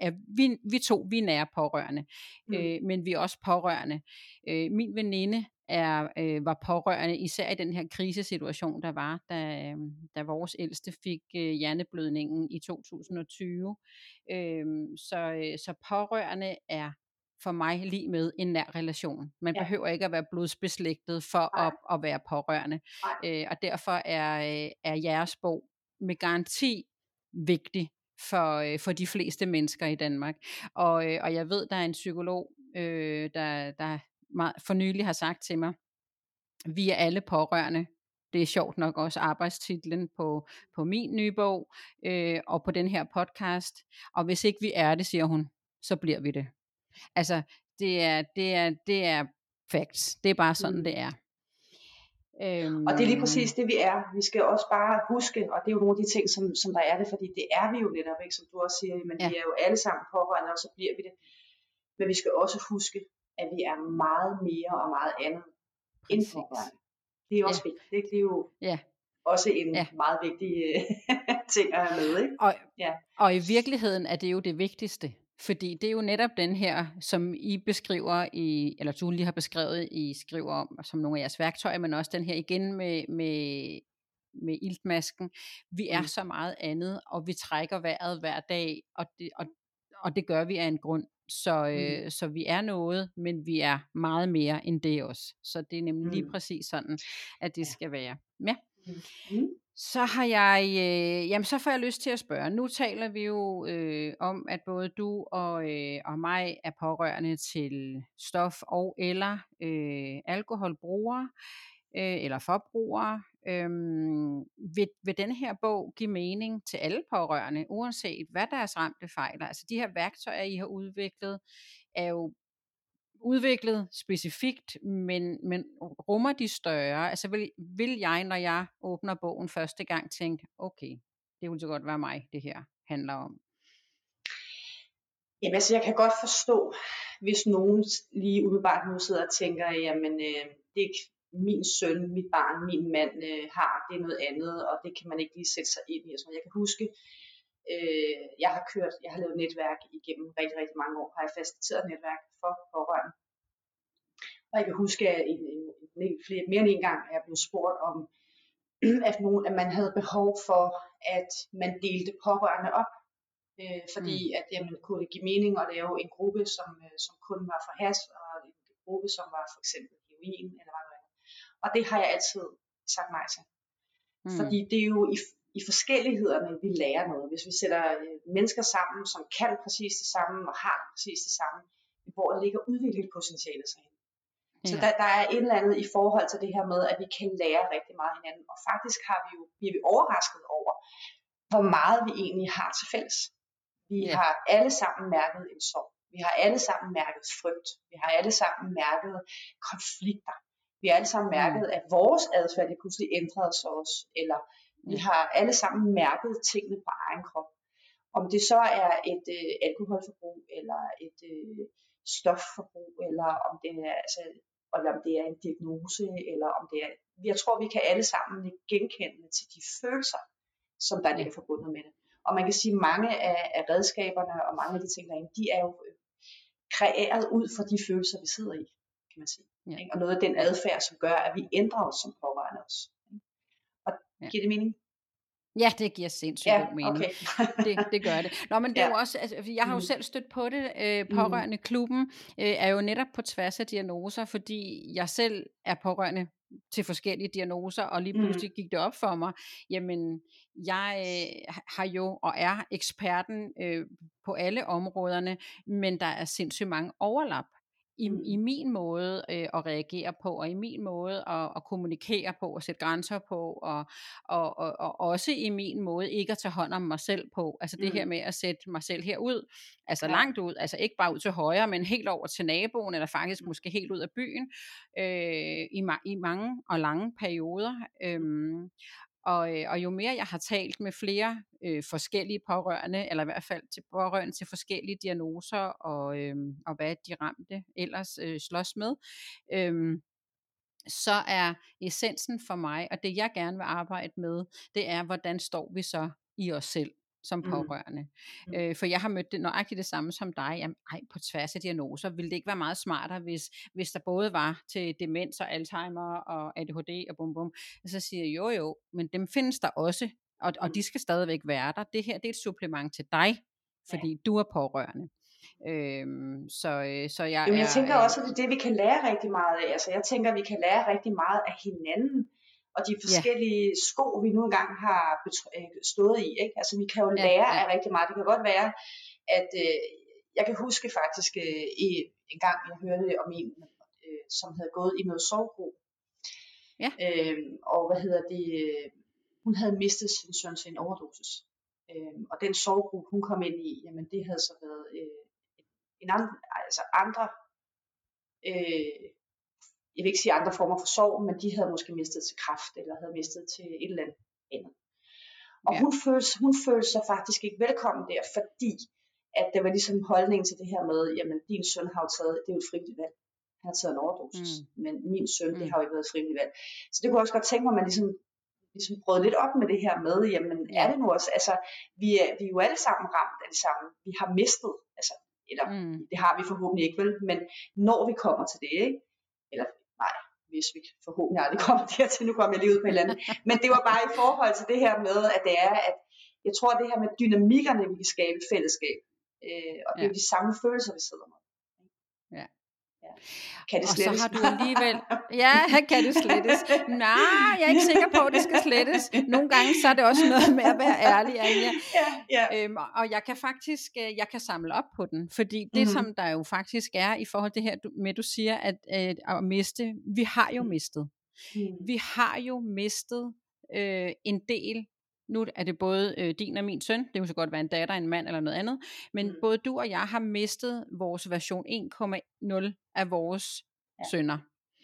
er vi, vi to, vi er nære pårørende, Mm. øh, men vi er også pårørende. Øh, min veninde er, øh, var pårørende, især i den her krisesituation, der var, da, da vores ældste fik øh, hjerneblødningen i 2020. Øh, så, øh, så pårørende er for mig lige med en nær relation. Man Ja. behøver ikke at være blodsbeslægtet for Nej. at, at være pårørende. Øh, og derfor er, øh, er jeres bog med garanti vigtig for, øh, for de fleste mennesker i Danmark. Og, øh, og jeg ved, der er en psykolog, øh, der, der meget, for nylig har sagt til mig, vi er alle pårørende. Det er sjovt nok også arbejdstitlen på, på min nye bog øh, og på den her podcast. Og hvis ikke vi er det, siger hun, så bliver vi det. Altså, det er, det er, det er facts. Det er bare sådan, Mm. det er. Øhm, Og det er lige præcis det, vi er. Vi skal også bare huske, og det er jo nogle af de ting, som, som der er det, fordi det er vi jo netop, ikke, som du også siger, men ja. vi er jo alle sammen pårørende, og så bliver vi det. Men vi skal også huske, at vi er meget mere og meget andet end pårørende. Det er også Ja. vigtigt. Ikke? Det er jo Ja. også en Ja. meget vigtig øh, ting at have med. Ikke? Og, Ja. og i virkeligheden er det jo det vigtigste. Fordi det er jo netop den her, som I beskriver i, eller du lige har beskrevet, I skriver om, som nogle af jeres værktøjer, men også den her igen med, med, med iltmasken. Vi er Mm. så meget andet, og vi trækker vejret hver dag, og det, og, og det gør vi af en grund. Så, øh, så vi er noget, men vi er meget mere end det også. Så det er nemlig lige Mm. præcis sådan, at det Ja. skal være. Ja. Mm. Så har jeg, øh, jamen så får jeg lyst til at spørge. Nu taler vi jo øh, om, at både du og, øh, og mig er pårørende til stof og eller øh, alkoholbrugere øh, eller forbrugere. Øhm, vil, vil den her bog give mening til alle pårørende, uanset hvad deres ramte fejler? Altså de her værktøjer, I har udviklet, er jo udviklet specifikt, men, men rummer de større? Altså vil, vil jeg, når jeg åbner bogen første gang, tænke, okay, det kunne så godt være mig, det her handler om. Jamen altså, jeg kan godt forstå, hvis nogen lige umiddelbart nu sidder og tænker, jamen øh, det er ikke min søn, mit barn, min mand øh, har, det er noget andet, og det kan man ikke lige sætte sig ind i. Så jeg kan huske, øh, jeg har kørt, jeg har lavet netværk igennem rigtig, rigtig mange år, har jeg faciliteret netværk for pårørende. Og jeg kan huske, at en, en, en, flere, mere end en gang er jeg blevet spurgt om, at, nogen, at man havde behov for, at man delte pårørende op. Øh, fordi mm. at jamen, kunne det give mening at lave en gruppe, som, øh, som kun var for has, og en gruppe, som var for eksempel heroin, eller andet. Og det har jeg altid sagt nej til. Mm. Fordi det er jo i, i forskellighederne, vi lærer noget. Hvis vi sætter øh, mennesker sammen, som kan præcis det samme, og har præcis det samme, hvor ligger udviklingspotentialet sig hen. Så der, der er et eller andet i forhold til det her med, at vi kan lære rigtig meget hinanden. Og faktisk har vi jo, bliver vi overrasket over, hvor meget vi egentlig har til fælles. Vi Ja. har alle sammen mærket en sorg. Vi har alle sammen mærket frygt. Vi har alle sammen mærket konflikter. Vi har alle sammen mærket, at vores adfærd lige pludselig ændrede sig også. Eller vi Ja. har alle sammen mærket tingene på egen krop. Om det så er et øh, alkoholforbrug, eller et øh, stofforbrug, eller om det er, altså, eller om det er en diagnose, eller om det er... Jeg tror, vi kan alle sammen nikke genkendende til de følelser, som der ligger forbundet med det. Og man kan sige, at mange af, af redskaberne og mange af de ting, der er inde, de er jo øh, kreeret ud fra de følelser, vi sidder i, kan man sige. Ja. Ikke? Og noget af den adfærd, som gør, at vi ændrer os som pårørende også. Og Ja. giver det mening? Ja, det giver sindssygt Ja, god mening. okay. det, det gør det. Nå, men det er Ja. jo også, altså, jeg har jo Mm. selv stødt på det, øh, pårørende klubben øh, er jo netop på tværs af diagnoser, fordi jeg selv er pårørende til forskellige diagnoser, og lige Mm. pludselig gik det op for mig, jamen, jeg øh, har jo og er eksperten øh, på alle områderne, men der er sindssygt mange overlap i, Mm. i min måde øh, at reagere på, og i min måde at, at kommunikere på, og sætte grænser på, og, og, og, og også i min måde ikke at tage hånd om mig selv på. Altså det Mm. her med at sætte mig selv herud, altså Ja. langt ud, altså ikke bare ud til højre, men helt over til naboen, eller faktisk Mm. måske helt ud af byen, øh, i, ma- i mange og lange perioder. Øhm, og, øh, og jo mere jeg har talt med flere øh, forskellige pårørende, eller i hvert fald til pårørende til forskellige diagnoser, og, øh, og hvad de ramte ellers øh, slås med, øh, så er essensen for mig, og det jeg gerne vil arbejde med, det er, hvordan står vi så i os selv? Som Mm. pårørende. Mm. Øh, for jeg har mødt det nøjagtigt det samme som dig. Jamen, ej, på tværs af diagnoser, ville det ikke være meget smartere, hvis, hvis der både var til demens og Alzheimer og ADHD og bum bum. Så siger jeg, jo jo, men dem findes der også, og, og Mm. de skal stadigvæk være der. Det her, det er et supplement til dig, fordi du er pårørende. Øhm, så, øh, så jeg Jamen, jeg er, tænker øh, også, at det er det, vi kan lære rigtig meget af. Altså, jeg tænker, at vi kan lære rigtig meget af hinanden, og de forskellige ja. sko, vi nu engang har øh, stået i. Ikke? Altså, vi kan jo Ja, lære ja. af rigtig meget. Det kan godt være, at øh, jeg kan huske faktisk øh, i, en gang, jeg hørte om en, øh, som havde gået i noget sovgro. Ja. Øh, og hvad hedder det, øh, hun havde mistet sin søn til en overdosis. Øh, og den sovgro, hun kom ind i, jamen det havde så været øh, en anden, altså andre, øh, jeg vil ikke sige andre former for sorg, men de havde måske mistet til kræft, eller havde mistet til et eller andet andet. Og Ja. hun, følte, hun følte sig faktisk ikke velkommen der, fordi at det var ligesom holdningen til det her med, jamen din søn har jo taget, det er jo et frivilligt valg. Han har taget en overdosis, mm. men min søn, det Mm. har jo ikke været et frivilligt valg. Så det kunne jeg også godt tænke mig, at man ligesom, ligesom brød lidt op med det her med, jamen Ja. er det nu også, altså vi er, vi er jo alle sammen ramt af det samme. Vi har mistet, altså, eller mm, det har vi forhåbentlig ikke vel, men når vi kommer til det, ikke? eller hvis vi forhåbentlig aldrig kommer dertil, nu kommer jeg lige ud på et eller andet, men det var bare i forhold til det her med, at det er, at jeg tror, at det her med dynamikkerne, vi kan skabe fællesskab, øh, og det er Ja. de samme følelser, vi sidder med. Ja. Ja. Kan det og så slettes? har du alligevel... Ja, kan det slettes? Nej, jeg er ikke sikker på, at det skal slettes. Nogle gange så er det også noget med at være ærlig, Anja. ja, ja. Øhm, og jeg kan faktisk øh, jeg kan samle op på den, fordi det, Mhm. som der jo faktisk er i forhold til det her med, du siger, at, at, at miste, vi har jo mistet. Mm. Vi har jo mistet øh, en del. Nu er det både øh, din og min søn, det kunne så godt være en datter, en mand eller noget andet, men Mm. både du og jeg har mistet vores version 1,0 af vores Ja. sønner.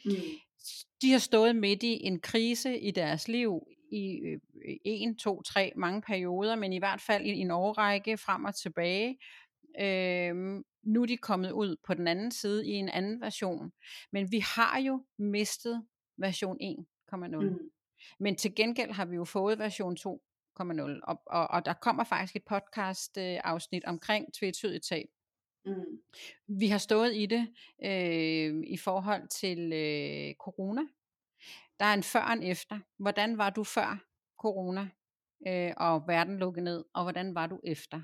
Mm. De har stået midt i en krise i deres liv i øh, en, to, tre, mange perioder, men i hvert fald i en årrække frem og tilbage. Øhm, nu er de kommet ud på den anden side i en anden version. Men vi har jo mistet version 1,0. Mm. Men til gengæld har vi jo fået version 2,0. Og, og, og der kommer faktisk et podcast øh, afsnit omkring tvetydigt tab. Mm. Vi har stået i det øh, i forhold til øh, corona. Der er en før og en efter. Hvordan var du før corona, øh, og verden lukkede ned, og hvordan var du efter?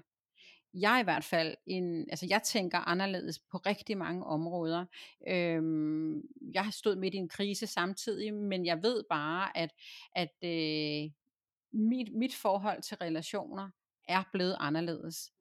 Jeg i hvert fald en, altså jeg tænker anderledes på rigtig mange områder. Øhm, jeg har stået midt i en krise samtidig, men jeg ved bare, at, at øh, mit, mit forhold til relationer er blevet anderledes.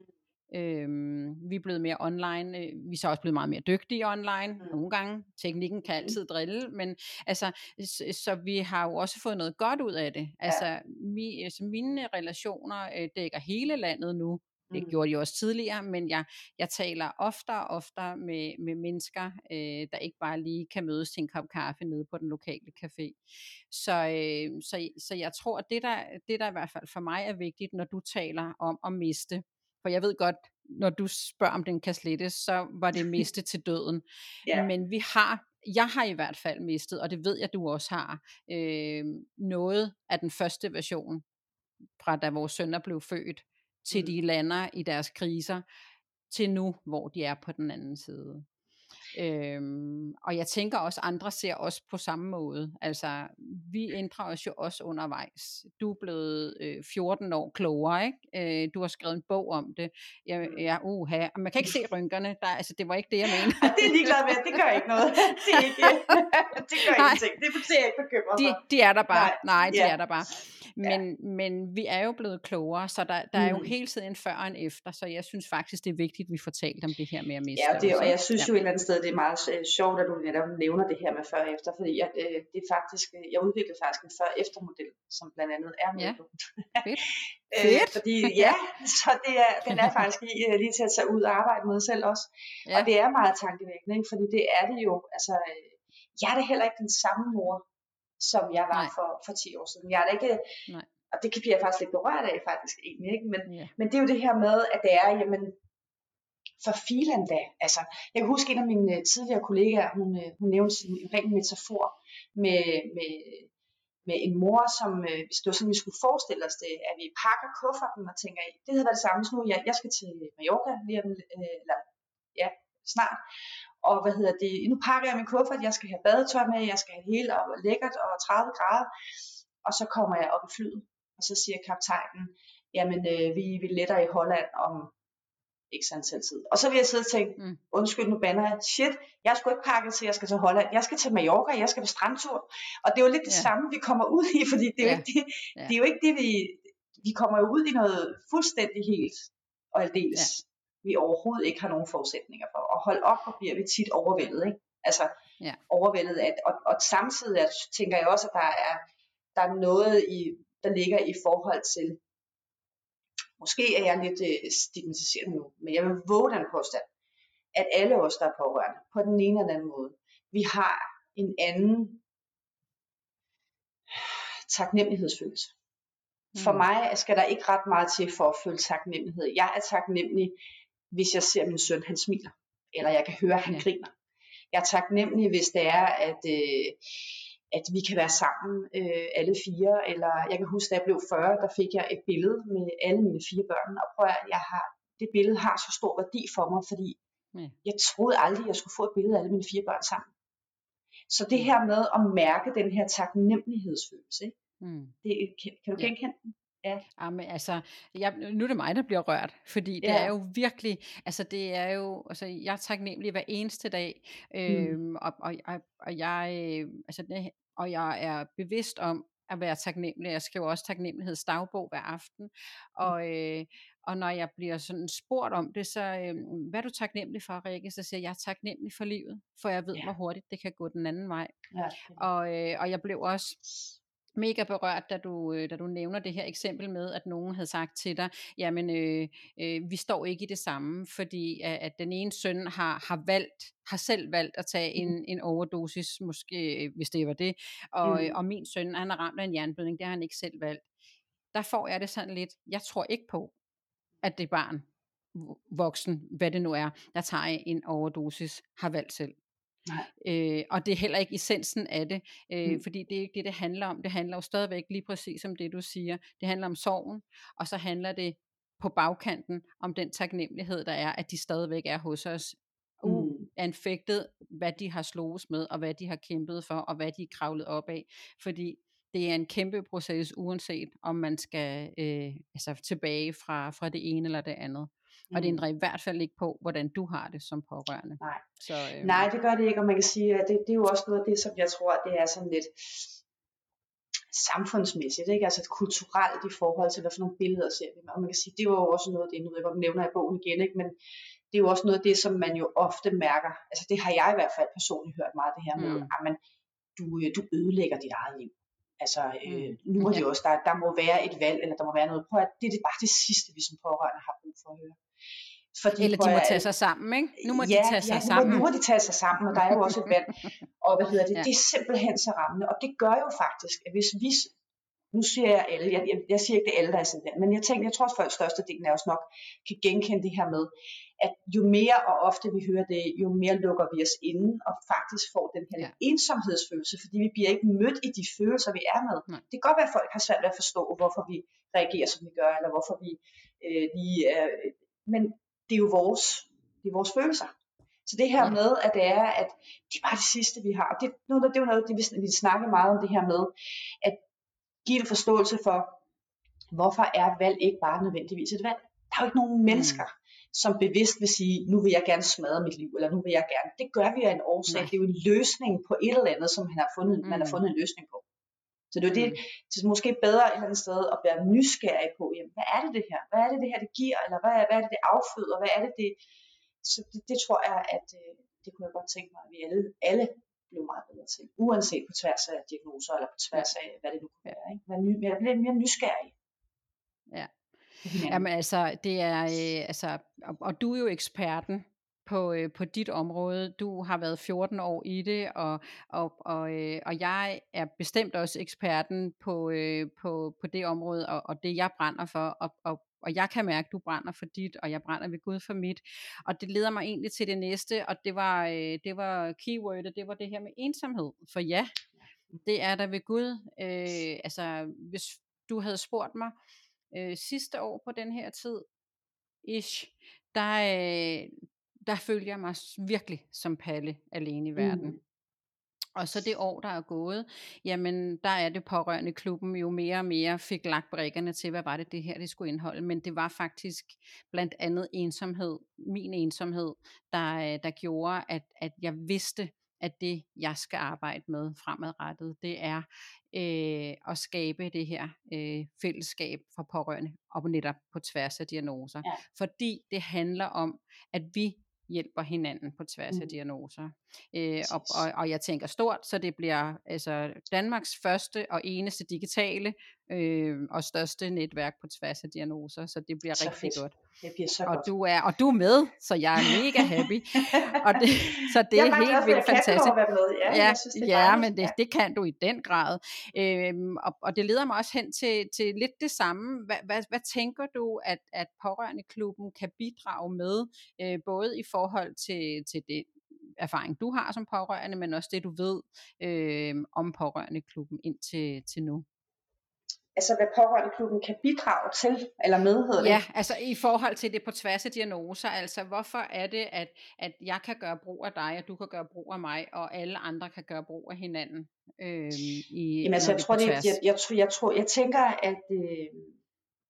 Øhm, vi er blevet mere online, øh, vi er så også blevet meget mere dygtige online, Mm. nogle gange. Teknikken kan Mm. altid drille, men altså, så, så vi har jo også fået noget godt ud af det. Altså, mi, altså mine relationer øh, dækker hele landet nu, det Mm. gjorde de også tidligere, men jeg, jeg taler oftere og oftere med, med mennesker, øh, der ikke bare lige kan mødes til en kop kaffe nede på den lokale café. Så, øh, så, så jeg tror, at det der, det der i hvert fald for mig er vigtigt, når du taler om at miste, for jeg ved godt, når du spørger, om den kan slettes, så var det miste til døden. Ja. Men vi har, jeg har i hvert fald mistet, og det ved jeg, du også har, øh, noget af den første version, fra da vores sønner blev født, til Mm. de lander i deres kriser, til nu, hvor de er på den anden side. Øhm, og jeg tænker også, andre ser os på samme måde. Altså, vi ændrer os jo også undervejs. Du er blevet øh, 14 år klogere, ikke? Øh, du har skrevet en bog om det. Jeg, Mm. jeg, uha, man kan ikke se rynkerne. Der, altså, det var ikke det, jeg mente. Det er ligeglad med, det gør ikke noget. Det, er ikke, det gør Nej. ingenting. Det er jeg ikke bekymret de, de er der bare. Nej, Nej, de ja. er der bare. Men, men vi er jo blevet klogere, så der, der er jo Mm. hele tiden en før og en efter, så jeg synes faktisk, det er vigtigt, at vi får talt om det her med at miste. Ja, det, og jeg synes ja. jo et eller andet sted, det er meget øh, sjovt, at du netop nævner det her med før og efter, fordi jeg, øh, det er faktisk, øh, jeg udviklede faktisk en før-efter-model, som blandt andet er med Ja. Fedt. Øh, fordi ja, så det er, den er faktisk lige, øh, lige til at tage ud og arbejde med selv også. Ja. Og det er meget tankevækkende, ikke? fordi det er det jo, altså, øh, jeg er da heller ikke den samme mor, som jeg var Nej. for, for 10 år siden. Jeg er da ikke, Nej. og det kan jeg faktisk lidt berørt af faktisk egentlig, ikke? Men, Ja. men det er jo det her med, at det er, jamen, for filan da. Altså, jeg kan huske en af mine øh, tidligere kollegaer, hun, øh, hun nævnte sådan en ren metafor med, med, med en mor, som, øh, hvis det var sådan, vi skulle forestille os det, at vi pakker kufferten og tænker, det havde været det samme, så nu jeg, jeg skal til Mallorca lige om, øh, eller, ja, snart, og hvad hedder det, nu pakker jeg min kuffert, jeg skal have badetøj med, jeg skal have det hele og lækkert og 30 grader, og så kommer jeg op i flyet, og så siger kaptajnen, jamen øh, vi, vi letter i Holland om ikke så antal tid. Og så vil jeg sidde og tænke, Mm. undskyld nu banner jeg, shit, jeg sgu ikke pakket til, at jeg skal til Holland, jeg skal til Mallorca, jeg skal på strandtur. Og det er jo lidt det Ja. samme, vi kommer ud i, fordi det er jo, Ja. ikke, det, Ja. det er jo ikke det, vi, vi kommer jo ud i noget fuldstændig helt og aldeles, vi overhovedet ikke har nogen forudsætninger for. Og hold op, hvor bliver vi tit overvældet, ikke? Altså, Ja. overvældet af, og, og samtidig at, tænker jeg også, at der er, der er noget, i, der ligger i forhold til, måske er jeg lidt øh, stigmatiseret nu, men jeg vil våge den påstand, at alle os, der er pårørende, på den ene eller anden måde, vi har en anden taknemmelighedsfølelse. For Mm. mig skal der ikke ret meget til for at føle taknemmelighed. Jeg er taknemmelig, hvis jeg ser min søn, han smiler, eller jeg kan høre, han Ja. griner. Jeg er taknemmelig, hvis det er, at, øh, at vi kan være sammen, øh, alle fire, eller jeg kan huske, da jeg blev 40, der fik jeg et billede med alle mine fire børn, og prøv at jeg har, det billede har så stor værdi for mig, fordi Ja. jeg troede aldrig, jeg skulle få et billede af alle mine fire børn sammen. Så det her med at mærke den her taknemmelighedsfølelse, ikke? Mm. Det, kan, kan du genkende den? Jamen, altså, jeg, nu er det mig, der bliver rørt, fordi det Ja. er jo virkelig, altså det er jo, altså jeg er taknemmelig hver eneste dag, øhm, og, og, og, og jeg, altså det, og jeg er bevidst om at være taknemmelig. Jeg skriver også taknemlighedsdagbog hver aften, og, øh, og når jeg bliver sådan spurgt om det, så øh, hvad er du taknemmelig for, Rikke? Så siger jeg, jeg er taknemmelig for livet, for jeg ved, Ja. hvor hurtigt det kan gå den anden vej. Ja. Og, øh, og jeg blev også mega berørt, da du, øh, da du nævner det her eksempel med, at nogen havde sagt til dig, jamen øh, øh, vi står ikke i det samme, fordi at, at den ene søn har, har valgt, har selv valgt at tage en, en overdosis, måske hvis det var det, og, Mm. mm. og min søn, han har ramt af en jernblødning, det har han ikke selv valgt. Der får jeg det sådan lidt, jeg tror ikke på, at det barn, vo- voksen, hvad det nu er, der tager en overdosis, har valgt selv. Nej. Øh, og det er heller ikke essensen af det, øh, Mm. mm. fordi det er ikke det, det handler om. Det handler jo stadigvæk lige præcis om det, du siger. Det handler om sorgen, og så handler det på bagkanten om den taknemmelighed, der er, at de stadigvæk er hos os. Uanfægtet, hvad de har slået med, og hvad de har kæmpet for, og hvad de er kravlet op af. Fordi det er en kæmpe proces, uanset om man skal øh, altså tilbage fra, fra det ene eller det andet. Mm. Og det ændrer i hvert fald ikke på, hvordan du har det som pårørende. Nej. Så, øh, Nej, det gør det ikke, og man kan sige, at det, det er jo også noget af det, som jeg tror, det er sådan lidt samfundsmæssigt, ikke? altså kulturelt i forhold til, hvad for nogle billeder ser vi. Og man kan sige, det var jo også noget af det, nu jeg nævner i bogen igen, ikke? men det er jo også noget af det, som man jo ofte mærker, altså det har jeg i hvert fald personligt hørt meget det her med, Mm. at man, du, øh, du ødelægger dit eget liv. Altså, øh, Mm. nu er det også, der, der må være et valg, eller der må være noget. Prøv at, det er det bare det sidste, vi som pårørende har brug for at høre. Fordi, Eller de må at- tage sig sammen, ikke? Nu må ja, de tage sig ja, nu, sammen. Nu må de tage sig sammen, og der er jo også et valg. Og hvad hedder det? Ja. Det er simpelthen så rammende. Og det gør jo faktisk, at hvis vi... Nu siger jeg alle, jeg, jeg, jeg siger ikke det alle, der er sådan der, men jeg tænker, jeg tror også, at størstedelen af os nok kan genkende det her med, at jo mere og ofte vi hører det, jo mere lukker vi os inde og faktisk får den her ja. ensomhedsfølelse, fordi vi bliver ikke mødt i de følelser, vi er med. Nej. Det kan godt være, at folk har svært ved at forstå, hvorfor vi reagerer, som vi gør, eller hvorfor vi øh, lige er... Men det er jo vores, det er vores følelser. Så det her med, at det er, at det er bare det sidste, vi har. Og det, nu, det er jo noget, det, vi, vi snakker meget om det her med, at give en forståelse for, hvorfor er valg ikke bare nødvendigvis et valg. Der er jo ikke nogen mennesker, som bevidst vil sige, nu vil jeg gerne smadre mit liv, eller nu vil jeg gerne. Det gør vi af en årsag. Nej. Det er jo en løsning på et eller andet, som man har fundet, mm. man har Mm. fundet en løsning på. Så det er det, Mm. det er måske bedre et eller andet sted at være nysgerrig på, jamen, hvad er det det her? Hvad er det det her, det giver? Eller hvad, er- hvad er det, det afføder? Hvad er det, det... Så det, det tror jeg, at øh, det kunne jeg godt tænke mig, at vi alle, alle blev meget bedre til. Uanset på tværs af diagnoser, eller på tværs af, hvad det nu kan være. Ikke? Være ny, jeg bliver mere nysgerrig. Ja. Jamen altså, det er, øh, altså, og, og du er jo eksperten på, øh, på dit område. Du har været 14 år i det, og, og, og, øh, og jeg er bestemt også eksperten på, øh, på, på det område, og, og det jeg brænder for, og, og, og jeg kan mærke, at du brænder for dit, og jeg brænder ved Gud for mit. Og det leder mig egentlig til det næste, og det var, øh, det var keywordet, det var det her med ensomhed. For ja, det er der ved Gud. Øh, altså, hvis du havde spurgt mig øh, sidste år på den her tid, ish, der, øh, der følte jeg mig virkelig som Palle alene i verden. Mm. Og så det år, der er gået, jamen der er det pårørende klubben jo mere og mere fik lagt brækkerne til, hvad var det det her, det skulle indeholde. Men det var faktisk blandt andet ensomhed, min ensomhed, der, der gjorde, at, at jeg vidste, at det, jeg skal arbejde med fremadrettet, det er øh, at skabe det her øh, fællesskab for pårørende, og netop på tværs af diagnoser. Ja. Fordi det handler om, at vi hjælper hinanden på tværs mm. af diagnoser. Øh, og, og, og jeg tænker stort, så det bliver altså Danmarks første og eneste digitale øh, og største netværk på tværs af diagnoser, så det bliver så rigtig fedt. godt. Det bliver så og godt. Du er, og du er med, så jeg er mega happy. og det, så det er helt vildt fantastisk. Med. Ja, ja, synes, det ja men det, det kan du i den grad. Øhm, og, og det leder mig også hen til, til lidt det samme. Hvad, hvad, hvad tænker du, at, at pårørendeklubben kan bidrage med, øh, både i forhold til, til det erfaring, du har som pårørende, men også det, du ved øh, om pårørendeklubben indtil til nu? Altså hvad pårørendeklubben kan bidrage til, eller med, hedder det. Ja, altså i forhold til det på tværs af diagnoser, altså hvorfor er det, at, at jeg kan gøre brug af dig, og du kan gøre brug af mig, og alle andre kan gøre brug af hinanden? Øh, i, Jamen altså, jeg tror, det, jeg, jeg, jeg, tror, jeg, tror, jeg tænker, at øh,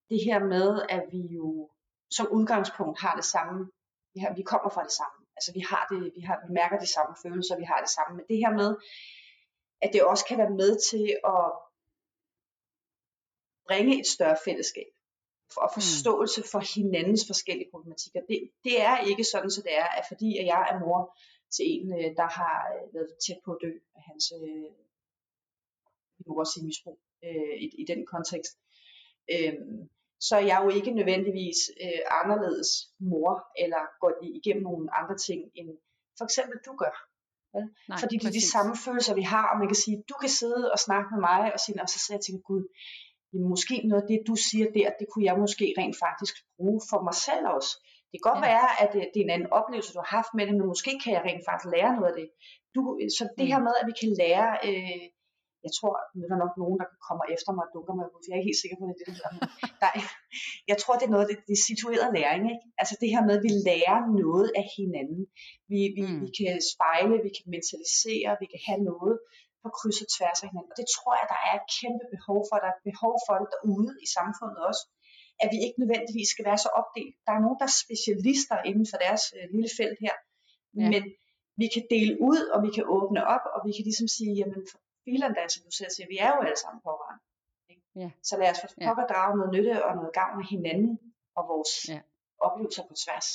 det her med, at vi jo som udgangspunkt har det samme, vi, har, vi kommer fra det samme, altså vi har det, vi, har, vi mærker de samme følelser, vi har det samme, men det her med, at det også kan være med til at bringe et større fællesskab og mm. forståelse for hinandens forskellige problematikker. Det, det er ikke sådan, så det er, at fordi at jeg er mor til en, øh, der har øh, været tæt på at dø af hans, øh, sige misbrug øh, i, i den kontekst, øh, så er jeg jo ikke nødvendigvis øh, anderledes mor, eller går igennem nogle andre ting, end for eksempel du gør. Ja? Nej, Fordi det er de samme følelser, vi har, og man kan sige, du kan sidde og snakke med mig, og, sige, og så sidder jeg og tænker, gud, jamen måske noget af det, du siger der, det kunne jeg måske rent faktisk bruge for mig selv også. Det kan godt ja. være, at det, det er en anden oplevelse, du har haft med det, men måske kan jeg rent faktisk lære noget af det. Du, så det mm. her med, at vi kan lære, øh, jeg tror, nu er der nok nogen, der kommer efter mig og dukker mig, for jeg er ikke helt sikker på, at det er det, der er, jeg tror, det er noget, det, det er situeret læring. Ikke? Altså det her med, at vi lærer noget af hinanden. Vi, vi, mm. vi kan spejle, vi kan mentalisere, vi kan have noget, på kryds og tværs af hinanden. Og det tror jeg, der er et kæmpe behov for. Der er et behov for det derude i samfundet også. At vi ikke nødvendigvis skal være så opdelt. Der er nogen, der er specialister inden for deres øh, lille felt her. Ja. Men vi kan dele ud, og vi kan åbne op, og vi kan ligesom sige, jamen for filen da, som du selv siger, vi er jo alle sammen pårørende. Ja. Så lad os for pokker ja. drage noget nytte og noget gavn af hinanden og vores ja. oplevelser på tværs.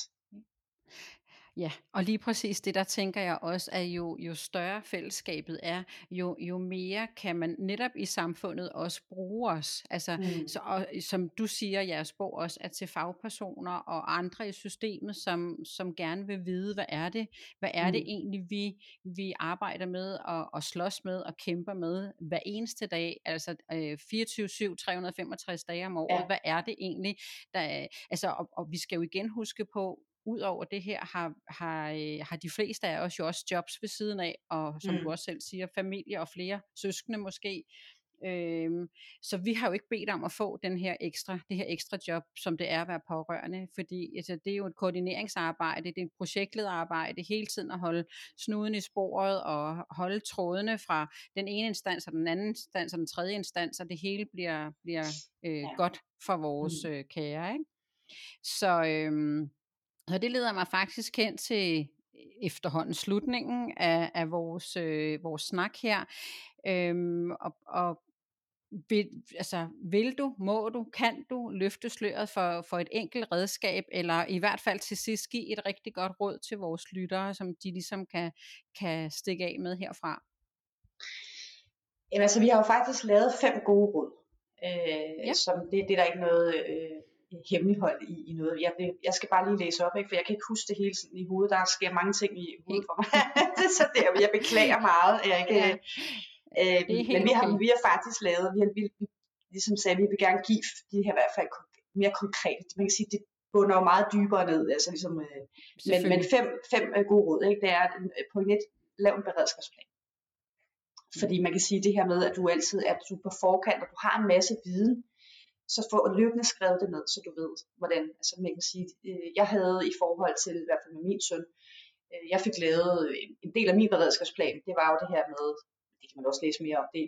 Ja, og lige præcis det, der tænker jeg også, at jo, jo større fællesskabet er, jo, jo mere kan man netop i samfundet også bruge os. Altså, mm. så, og, som du siger, jeres bog også, at til fagpersoner og andre i systemet, som, som gerne vil vide, hvad er det, hvad er mm. det egentlig, vi, vi arbejder med og, og slås med og kæmper med hver eneste dag, altså øh, 24-7, 365 dage om året, ja. hvad er det egentlig, der, altså, og, og vi skal jo igen huske på, ud over det her, har, har, øh, har de fleste af os jo også jobs ved siden af, og som mm. du også selv siger, familie og flere søskende måske. Øhm, så vi har jo ikke bedt om at få den her ekstra, det her ekstra job, som det er at være pårørende, fordi altså, det er jo et koordineringsarbejde, det er et projektlederarbejde, hele tiden at holde snuden i sporet og holde trådene fra den ene instans og den anden instans og den tredje instans, og det hele bliver, bliver øh, ja. godt for vores mm. øh, kære. Ikke? Så, øhm, så det leder mig faktisk hen til øh, efterhånden slutningen af, af vores, øh, vores snak her. Øhm, og, og vil, altså, vil du, må du, kan du løfte sløret for, for et enkelt redskab, eller i hvert fald til sidst give et rigtig godt råd til vores lyttere, som de ligesom kan, kan stikke af med herfra? Jamen altså, vi har jo faktisk lavet fem gode råd. Øh, ja. som det, det er der ikke noget øh, hemmelighold i, i noget. Jeg, jeg skal bare lige læse op, ikke? for jeg kan ikke huske det hele sådan i hovedet. Der sker mange ting i hovedet for mig. så det, jeg beklager meget. Jeg ikke, ja. øh, men vi har, okay. vi har faktisk lavet, vi har, vi, ligesom sagde, vi vil gerne give de her i hvert fald mere konkret. Man kan sige, det bunder jo meget dybere ned. Altså ligesom, øh, men, men fem, fem øh, gode råd, ikke? det er øh, på net, lav en beredskabsplan. Fordi man kan sige det her med, at du altid er du på forkant, og du har en masse viden, så få løbende skrevet det ned, så du ved, hvordan, altså man kan sige, øh, jeg havde i forhold til, i hvert fald med min søn, øh, jeg fik lavet en del af min beredskabsplan, det var jo det her med, det kan man også læse mere om, det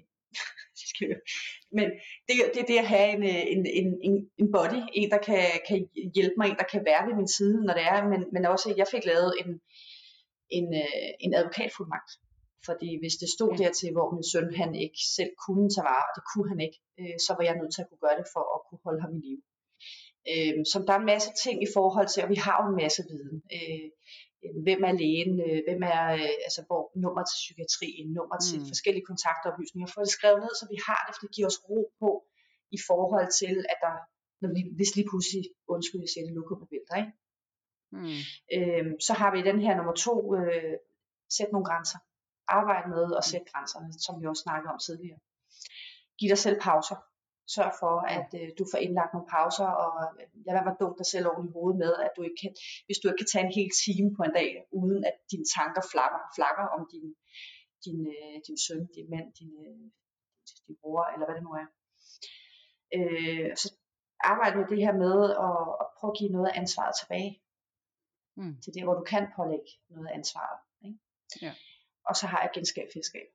men det, det er det at have øh, en, en, en, en body, en der kan, kan hjælpe mig, en der kan være ved min side, når det er, men, men også, at jeg fik lavet en, en, øh, en advokatfuldmagt. Fordi hvis det stod ja. dertil, hvor min søn han ikke selv kunne tage vare, og det kunne han ikke, øh, så var jeg nødt til at kunne gøre det for at kunne holde ham i live. Øh, så der er en masse ting i forhold til, og vi har jo en masse viden. Øh, hvem er lægen, øh, hvem er øh, altså hvor nummer til psykiatrien, nummer til mm. forskellige kontaktoplysninger. Få det skrevet ned, så vi har det, for det giver os ro på i forhold til, at der, når vi, hvis lige pludselig, undskyld, jeg siger det, lokum vælter, ikke? Mm. Øhm, så har vi den her nummer to, øh, sæt nogle grænser. Arbejde med at sætte grænserne, som vi også snakkede om tidligere. Giv dig selv pauser. Sørg for, at øh, du får indlagt nogle pauser, og lad være med at dumme dig selv oven i hovedet med, at du ikke kan, hvis du ikke kan tage en hel time på en dag, uden at dine tanker flakker, flakker om din, din, øh, din søn, din mand, din, øh, din bror, eller hvad det nu er. Øh, så arbejde med det her med at, at prøve at give noget af ansvaret tilbage. Mm. Til det, hvor du kan pålægge noget af ansvaret. Ikke? Ja. Og så har jeg genskab fiskab.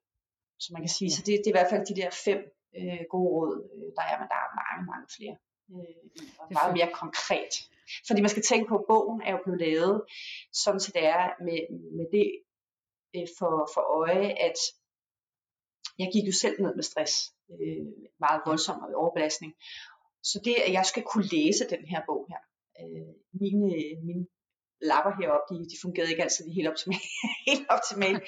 Så man kan sige, ja. så det, det er i hvert fald de der fem øh, gode råd, øh, der er, men der er mange, mange flere. Øh, og meget mere konkret. Fordi man skal tænke på, at bogen er jo blevet lavet, som til det er med, med det øh, for, for øje, at jeg gik jo selv ned med stress, øh, meget voldsom overbelastning. Så det, at jeg skal kunne læse den her bog her, øh, mine, mine lapper heroppe, de, de fungerede ikke altid helt optimalt. helt optimalt.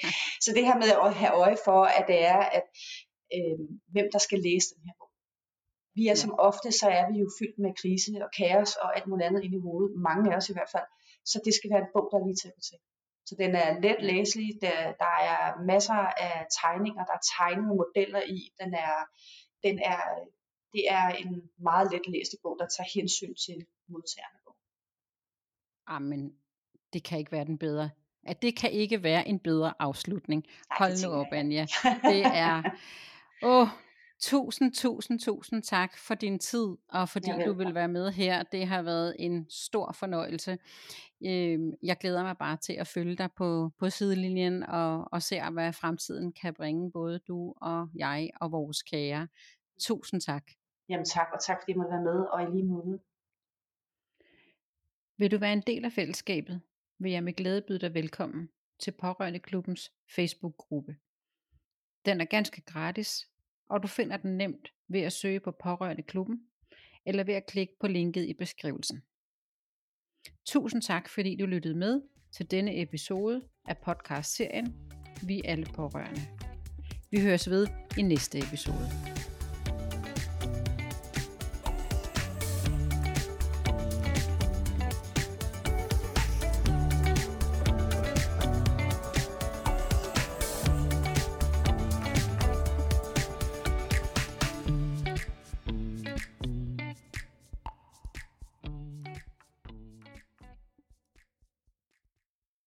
Så det her med at have øje for, at det er, at øh, hvem der skal læse den her bog. Vi er ja. som ofte, så er vi jo fyldt med krise og kaos og alt muligt andet ind i hovedet. Mange af os i hvert fald. Så det skal være en bog, der er lige til at gå til. Så den er let læselig, der, der er masser af tegninger, der er tegnede modeller i, den er, den er, det er en meget let læselig bog, der tager hensyn til modtagerne. Amen, det kan ikke være den bedre. At det kan ikke være en bedre afslutning. Hold nu op, Anja. Det er, åh, tusind, tusind, tusind tak for din tid, og fordi du vil være med her. Det har været en stor fornøjelse. Øhm, jeg glæder mig bare til at følge dig på, på sidelinjen, og, og se, hvad fremtiden kan bringe, både du og jeg og vores kære. Tusind tak. Jamen tak, og tak fordi jeg måtte være med, og i lige måde. Vil du være en del af fællesskabet, vil jeg med glæde byde dig velkommen til Pårørende Klubbens Facebook-gruppe. Den er ganske gratis, og du finder den nemt ved at søge på Pårørende Klubben, eller ved at klikke på linket i beskrivelsen. Tusind tak, fordi du lyttede med til denne episode af podcast-serien Vi er alle pårørende. Vi høres ved i næste episode.